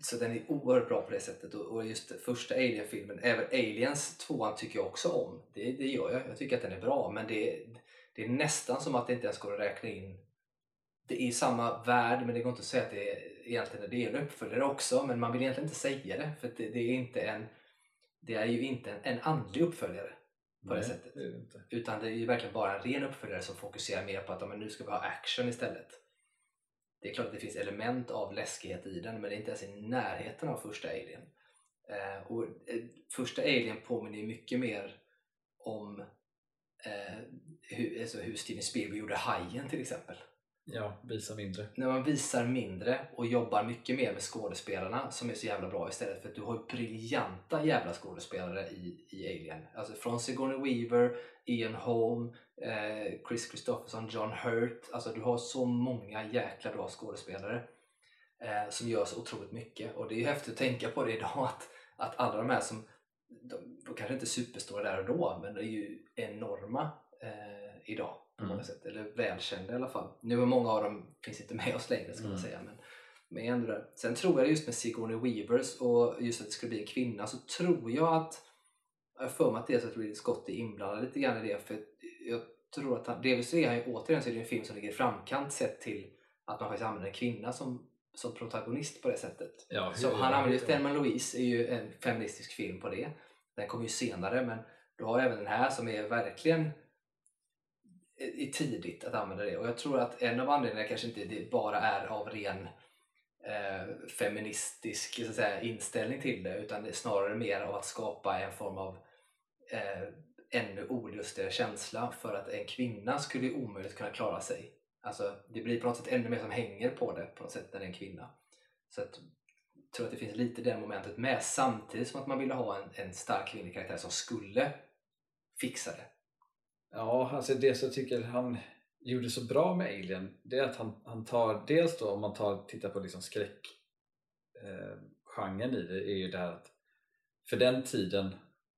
så den är oerhört bra på det sättet och, och just första Alien-filmen, även Aliens tvåan tycker jag också om. Det, det gör jag, jag tycker att den är bra men det, det är nästan som att det inte ens går att räkna in det är samma värld men det går inte att säga att det är, egentligen det är en uppföljare också men man vill egentligen inte säga det för det, det är inte en det är ju inte en, en andlig uppföljare på det Nej, sättet. det är det inte. utan det är ju verkligen bara en ren uppföljare som fokuserar mer på att men nu ska vi ha action istället. Det är klart att det finns element av läskighet i den men det är inte ens i närheten av första Alien. Eh, och, eh, första Alien påminner ju mycket mer om eh, hur, alltså hur Steven Spielberg gjorde Hajen till exempel. Ja, visa mindre. När man visar mindre och jobbar mycket mer med skådespelarna som är så jävla bra istället för att du har briljanta jävla skådespelare i, i Alien. Alltså från Sigourney Weaver, Ian Holm, eh, Chris Christopherson, John Hurt. Alltså du har så många jäkla bra skådespelare eh, som gör så otroligt mycket. Och det är ju häftigt att tänka på det idag att, att alla de här som, de, de kanske inte är superstora där och då, men de är ju enorma eh, idag på Mm. många sätt. Eller välkända i alla fall. Nu är många av dem finns inte med oss längre ska man Mm. säga. Men, men ändå där. Sen tror jag just med Sigourney Weavers och just att det skulle bli en kvinna så tror jag att jag för mig att det är så att Ridley Scott är inblandad lite grann i det. För jag tror att han, delvis är han ju återigen så är det en film som ligger i framkant sett till att man faktiskt använder en kvinna som, som protagonist på det sättet. Ja, Så hur- han använder ju Thelma Louise är ju en feministisk film på det. Den kommer ju senare men du har även den här som är verkligen i tidigt att använda det och jag tror att en av anledningarna kanske inte det bara är av ren eh, feministisk så att säga, inställning till det utan det är snarare mer av att skapa en form av eh, ännu olustigare känsla för att en kvinna skulle omöjligt kunna klara sig. Alltså, det blir på något sätt ännu mer som hänger på det på något sätt när det är en kvinna. Så att, jag tror att det finns lite det momentet med samtidigt som att man ville ha en, en stark kvinnlig karaktär som skulle fixa det. Ja, alltså det som jag tycker han gjorde så bra med Alien det är att han, han tar, dels då om man tar, tittar på liksom skräck eh, i det är ju det här att för den tiden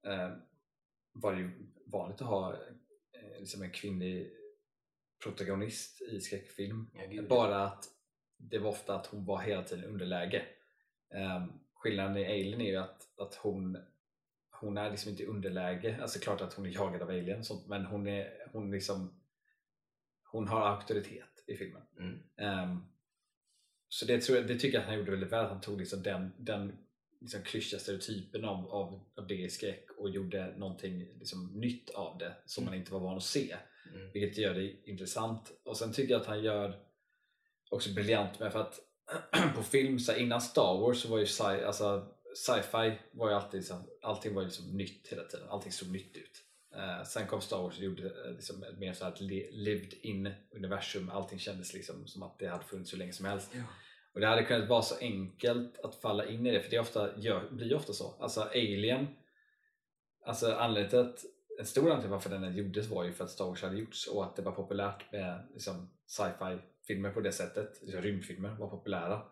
eh, var det ju vanligt att ha eh, liksom en kvinnlig protagonist i skräckfilm. Ja, bara att det var ofta att hon var hela tiden underläge. Eh, skillnaden i Alien är ju att, att hon hon är liksom inte i underläge, alltså klart att hon är jagad av alien och sånt, men hon är hon liksom hon har auktoritet i filmen. Mm. Ehm, så det, tror jag, det tycker jag att han gjorde väldigt väl, han tog liksom den, den liksom klyschiga stereotypen av, av, av det i skräck och gjorde någonting liksom nytt av det som man inte var van att se. Mm. Vilket gör det intressant. Och sen tycker jag att han gör också briljant med för att [CLEARS THROAT] på film, så här, innan Star Wars så var ju sci, alltså, sci-fi var ju alltid så, allting var liksom nytt hela tiden, allting såg nytt ut. Eh, sen kom Star Wars och gjorde eh, liksom ett mer så här lived in universum, allting kändes liksom som att det hade funnits hur länge som helst. Ja. Och det hade kunnat vara så enkelt att falla in i det, för det är ofta, gör, blir ofta så. Alltså Alien, alltså anledningen till att en stor anledning till varför den gjordes var ju för att Star Wars hade gjorts och att det var populärt med liksom, sci-fi filmer på det sättet, liksom, rymdfilmer var populära.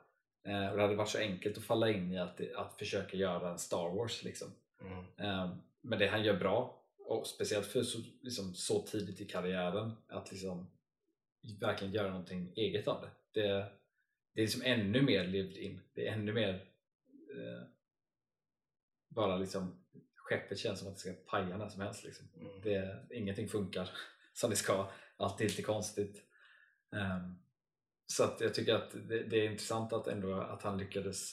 Eh, och det hade varit så enkelt att falla in i att, att försöka göra en Star Wars liksom. Mm. Eh, men det han gör bra och speciellt för så, liksom, så tidigt i karriären att liksom verkligen göra någonting eget av det. Det, det är liksom ännu mer lived in. Det är ännu mer eh, bara liksom skeppet känns som att det ska paja när som helst. Liksom. Mm. Det, ingenting funkar [LAUGHS] som det ska. Allt är lite konstigt. Um, så att jag tycker att det, det, är intressant att, ändå, att han lyckades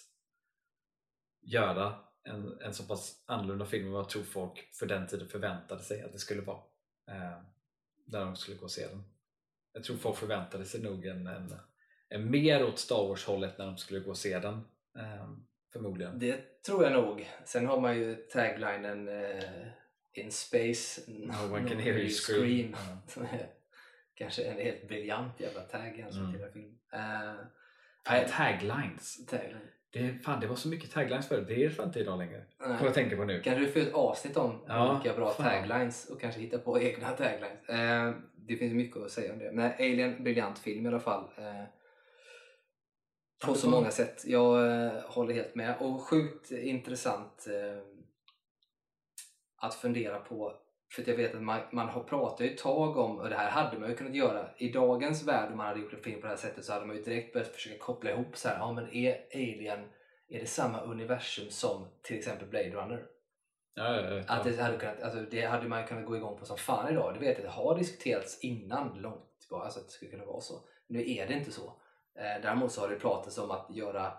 göra en, en så pass annorlunda film än vad jag tror folk för den tiden förväntade sig att det skulle vara. Um, när de skulle gå och se den. Jag tror folk förväntade sig nog en, en, en mer åt Star Wars-hållet när de skulle gå och se den. Um, förmodligen. Det tror jag nog. Sen har man ju taglinen uh, In space, no one [LAUGHS] can hear you scream. scream. [LAUGHS] Kanske en helt briljant jävla tag i mm. hela film. Uh, fan, taglines. Tagline. Det, fan, det var så mycket taglines förut, det är fan inte idag längre. Kommer jag tänka på nu. Kanske du får ett avsnitt om ja, olika bra fan. taglines och kanske hitta på [LAUGHS] egna taglines. Uh, det finns mycket att säga om det. Men Alien, briljant film i alla fall. Uh, på så många sätt. Jag håller helt med. Och sjukt intressant att fundera på för jag vet att man, man har pratat ett tag om, och det här hade man ju kunnat göra i dagens värld om man hade gjort en film på det här sättet så hade man ju direkt börjat försöka koppla ihop så här, ja men är Alien, är det samma universum som till exempel Blade Runner? Ja, ja, ja. Att det hade, kunnat, alltså det hade man kunnat gå igång på som fan idag. Det vet jag, det har diskuterats innan långt tillbaka, alltså att det skulle kunna vara så. Nu är det inte så. Eh, däremot så har det pratats om att göra,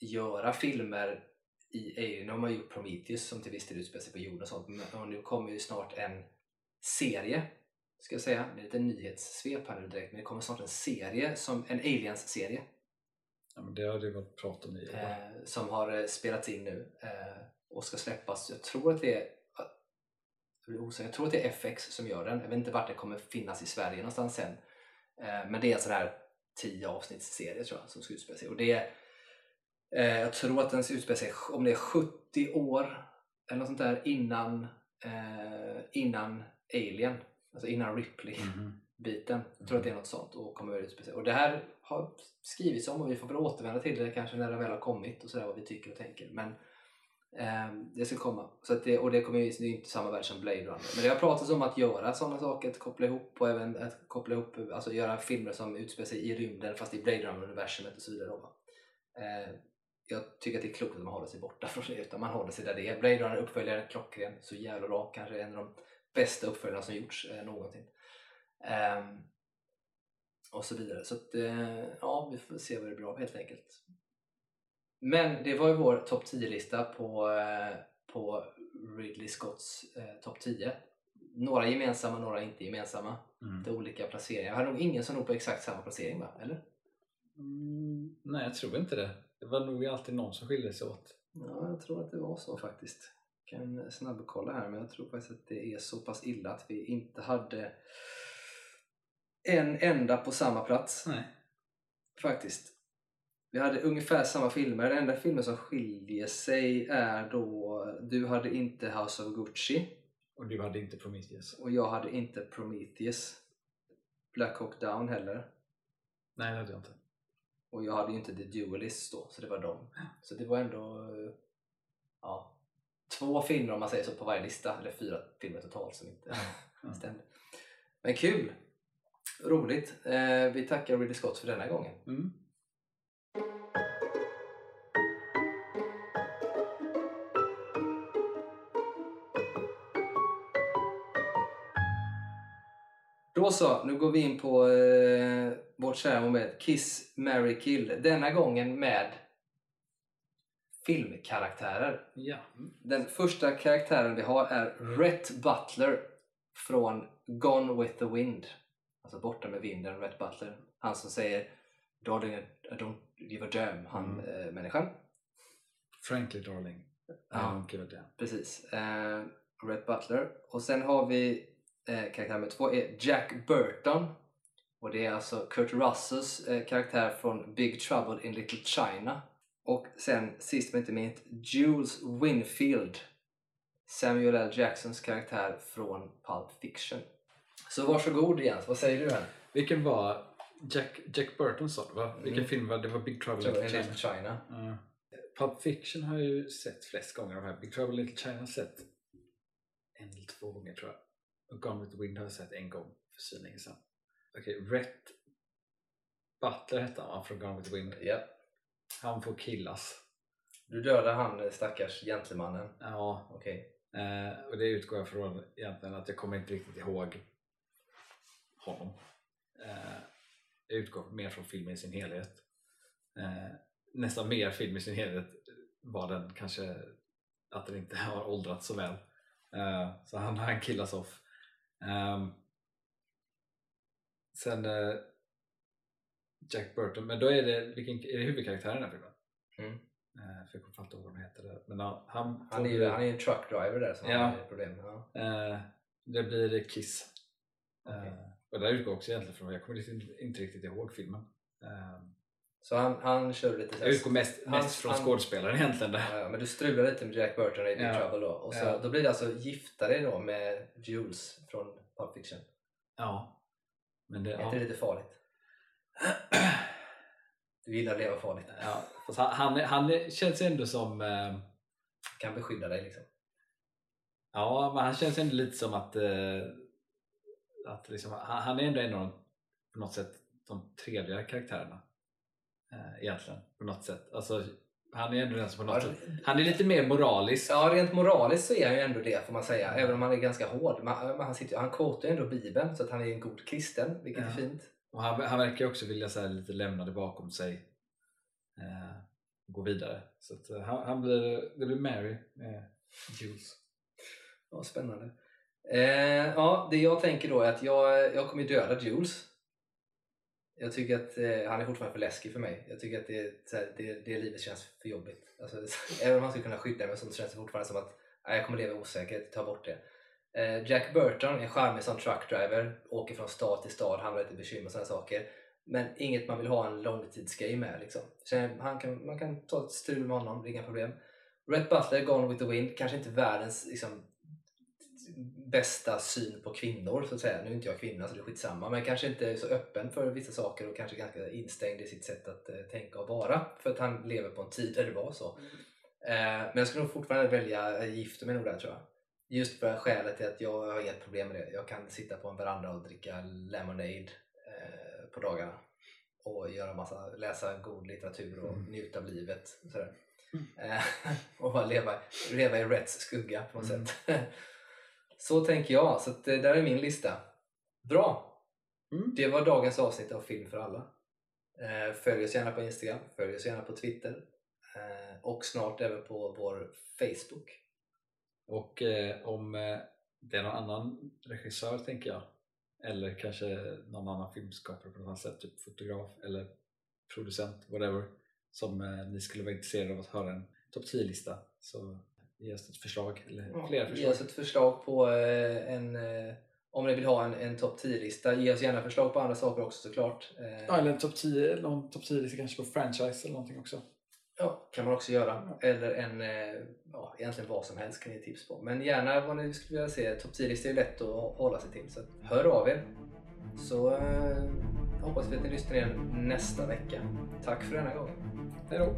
göra filmer i Alien har man gjort Prometheus som till viss del utspelar sig på jorden och sånt. Och nu kommer ju snart en serie, ska jag säga. Det är lite nyhetssvep här nu direkt, men det kommer snart en serie, som en Aliens-serie. Ja, men det har det varit prat om i eh, Som har eh, spelats in nu eh, och ska släppas. Jag tror att det är jag tror att det är FX som gör den. Jag vet inte vart den kommer finnas i Sverige någonstans sen. Eh, men det är en sån här 10 avsnittsserie tror jag som ska utspela sig. Och det Eh, jag tror att den utspelar sig om det är 70 år eller något sånt där innan, eh, innan Alien, alltså innan Ripley-biten. Mm. Jag tror att det är något sånt och kommer att utspela sig. Och det här har skrivits om och vi får väl återvända till det kanske när det väl har kommit och sådär vad vi tycker och tänker. Men eh, det ska komma. Så det, och det kommer ju det är inte samma värld som Blade Runner. Men det har pratats om att göra sådana saker, att koppla ihop och även att koppla ihop, alltså göra filmer som utspelar sig i rymden fast i Blade Runner-universumet och så vidare. Då, jag tycker att det är klokt att man håller sig borta [LAUGHS] från det utan man håller sig där det är. Blade Runner uppföljare, klockren, så jävla bra. Kanske en av de bästa uppföljarna som gjorts eh, någonsin. Um, och så vidare. Så att, eh, ja, vi får se vad det blir av helt enkelt. Men det var ju vår topp 10-lista på, eh, på Ridley Scotts eh, topp 10. Några gemensamma, några inte gemensamma. Mm. Det olika placeringar. Jag har nog ingen som nog på exakt samma placering va? Eller? Mm, nej, jag tror inte det. Det var nog alltid någon som skilde sig åt. Ja, jag tror att det var så faktiskt. Jag kan snabbkolla här men jag tror faktiskt att det är så pass illa att vi inte hade en enda på samma plats. Nej. Faktiskt. Vi hade ungefär samma filmer. Den enda filmen som skiljer sig är då Du hade inte House of Gucci. Och du hade inte Prometheus. Och jag hade inte Prometheus. Black Hawk Down heller. Nej, det hade jag inte. Och jag hade ju inte The Duelist då, så det var dem. Så det var ändå ja, två filmer om man säger så på varje lista, eller fyra filmer totalt som inte mm. [LAUGHS] stämde. Men kul! Roligt! Eh, vi tackar Ridley Scott för denna gången. Mm. Då så, nu går vi in på eh, vårt kära moment Kiss, Mary Kill. Denna gången med filmkaraktärer. Ja. Den första karaktären vi har är Rhett Butler från Gone with the Wind. Alltså Borta med vinden, Rhett Butler. Han som säger Darling, I don't give a damn, han mm. äh, människan. Frankly darling, I ja, don't give a damn. Precis. Äh, Rhett Butler. Och sen har vi eh, karaktär nummer två är Jack Burton. Och det är alltså Kurt Russells eh, karaktär från Big Trouble in Little China. Och sen sist men inte minst Jules Winfield. Samuel L. Jacksons karaktär från Pulp Fiction. Så varsågod Jens, vad säger du här? Vilken var Jack, Jack Burton sa du va? Vilken mm. film var det? var Big Trouble in Little China. China. Mm. Pulp Fiction har jag ju sett flest gånger. De här. Big Trouble in Little China har sett en eller två gånger tror jag. Gone with the Wind har jag sett en gång för så länge sedan. Okej, Rhett Butler hette han från Gone with the Wind. Ja. Han får killas. Du dödar han eh, stackars gentlemannen. Ja, Okej. eh, och det utgår jag från egentligen att jag kommer inte riktigt ihåg honom. Eh, jag utgår mer från filmen i sin helhet. Eh, nästan mer film i sin helhet var den kanske att den inte har åldrats så väl. Eh, så han, han killas off. Ehm, sen eh, Jack Burton, men då är det, vilken, är det huvudkaraktären i den här filmen? Mm. Eh, för jag kommer inte ihåg vad han heter. Men ja, han, Han är ju han är en truck driver där som Ja. har problem. Ja. Eh, det blir Kiss. Eh, och där utgår också egentligen från, jag kommer inte, inte riktigt ihåg filmen. Så han, han kör lite så jag utgår mest, Han- mest från han- skådespelaren egentligen. Där. Ja, ja, men du strular lite med Jack Burton i Big Ja. Trouble då. Och så, Ja. då blir det alltså gifta dig då med Jules från Pulp Fiction. Ja. Men det, Är inte det ja. lite farligt? [CLEARS THROAT] Du gillar att leva farligt. ja, fast han, han, han känns ändå som eh, Kan beskydda dig liksom. Ja, men han känns ändå lite som att, eh, att liksom, han, han är ändå en av de, på något sätt de trevligare karaktärerna. Eh, egentligen, på något sätt. Alltså, han är ändå den som på något sätt, han är lite mer moralisk. Ja, rent moraliskt så är han ju ändå det får man säga. Även om han är ganska hård. Men, men han, sitter, han quotar ju ändå Bibeln så att han är en god kristen, vilket Ja. är fint. Och han, han verkar också vilja så här, lite lämna det bakom sig. Eh, gå vidare. Så att, eh, han, han blir, det blir Mary med Jules. Ja, spännande. Eh, ja, det jag tänker då är att jag, jag kommer döda Jules. Jag tycker att eh, han är fortfarande för läskig för mig. Jag tycker att det, här, det, det livet känns för jobbigt. Alltså, [LAUGHS] även om han skulle kunna skydda mig så känns det fortfarande som att nej, jag kommer leva i osäkerhet. Ta bort det. Eh, Jack Burton är charmig som truckdriver. Åker från stad till stad, hamnar lite bekymmer och sådana saker. Men inget man vill ha en långtidsgrej med. Liksom. Eh, han kan, man kan ta ett strul med honom, det är inga problem. Rhett Butler, Gone with the Wind, kanske inte världens liksom, bästa syn på kvinnor så att säga. Nu är inte jag kvinna så det är skitsamma. Men kanske inte så öppen för vissa saker och kanske ganska instängd i sitt sätt att eh, tänka och vara. För att han lever på en tid där det var så. Eh, men jag skulle nog fortfarande välja eh, gifta mig nog där tror jag. Just för skälet till att jag har inget problem med det. Jag kan sitta på en veranda och dricka lemonade eh, på dagarna. Och göra massa, läsa god litteratur och Mm. njuta av livet. och Sådär. Eh, [LAUGHS] och bara leva, leva i rätt skugga på något Mm. sätt. [LAUGHS] Så tänker jag. Så att, eh, där är min lista. Bra! Mm. Det var dagens avsnitt av Film för alla. Eh, följ oss gärna på Instagram, följ oss gärna på Twitter eh, och snart även på vår Facebook. Och eh, om det är någon annan regissör tänker jag eller kanske någon annan filmskapare på något annat sätt, typ fotograf eller producent, whatever som ni skulle vara intresserade av att höra en topp 10-lista så ge oss ett förslag eller flera Ge förslag. oss ett förslag på eh, en eh, om ni vill ha en, en topp 10-lista. Ge oss gärna förslag på andra saker också såklart. Eh, Ja, eller en topp 10, någon topp 10-lista kanske på franchise eller någonting också. Ja, kan man också göra. Eller en, ja, egentligen vad som helst kan ni ge tips på. Men gärna vad ni skulle vilja se. Topp 10-listor är lätt att hålla sig till. Så hör av er. Så eh, hoppas vi att ni lyssnar igen nästa vecka. Tack för denna gången. Hej då!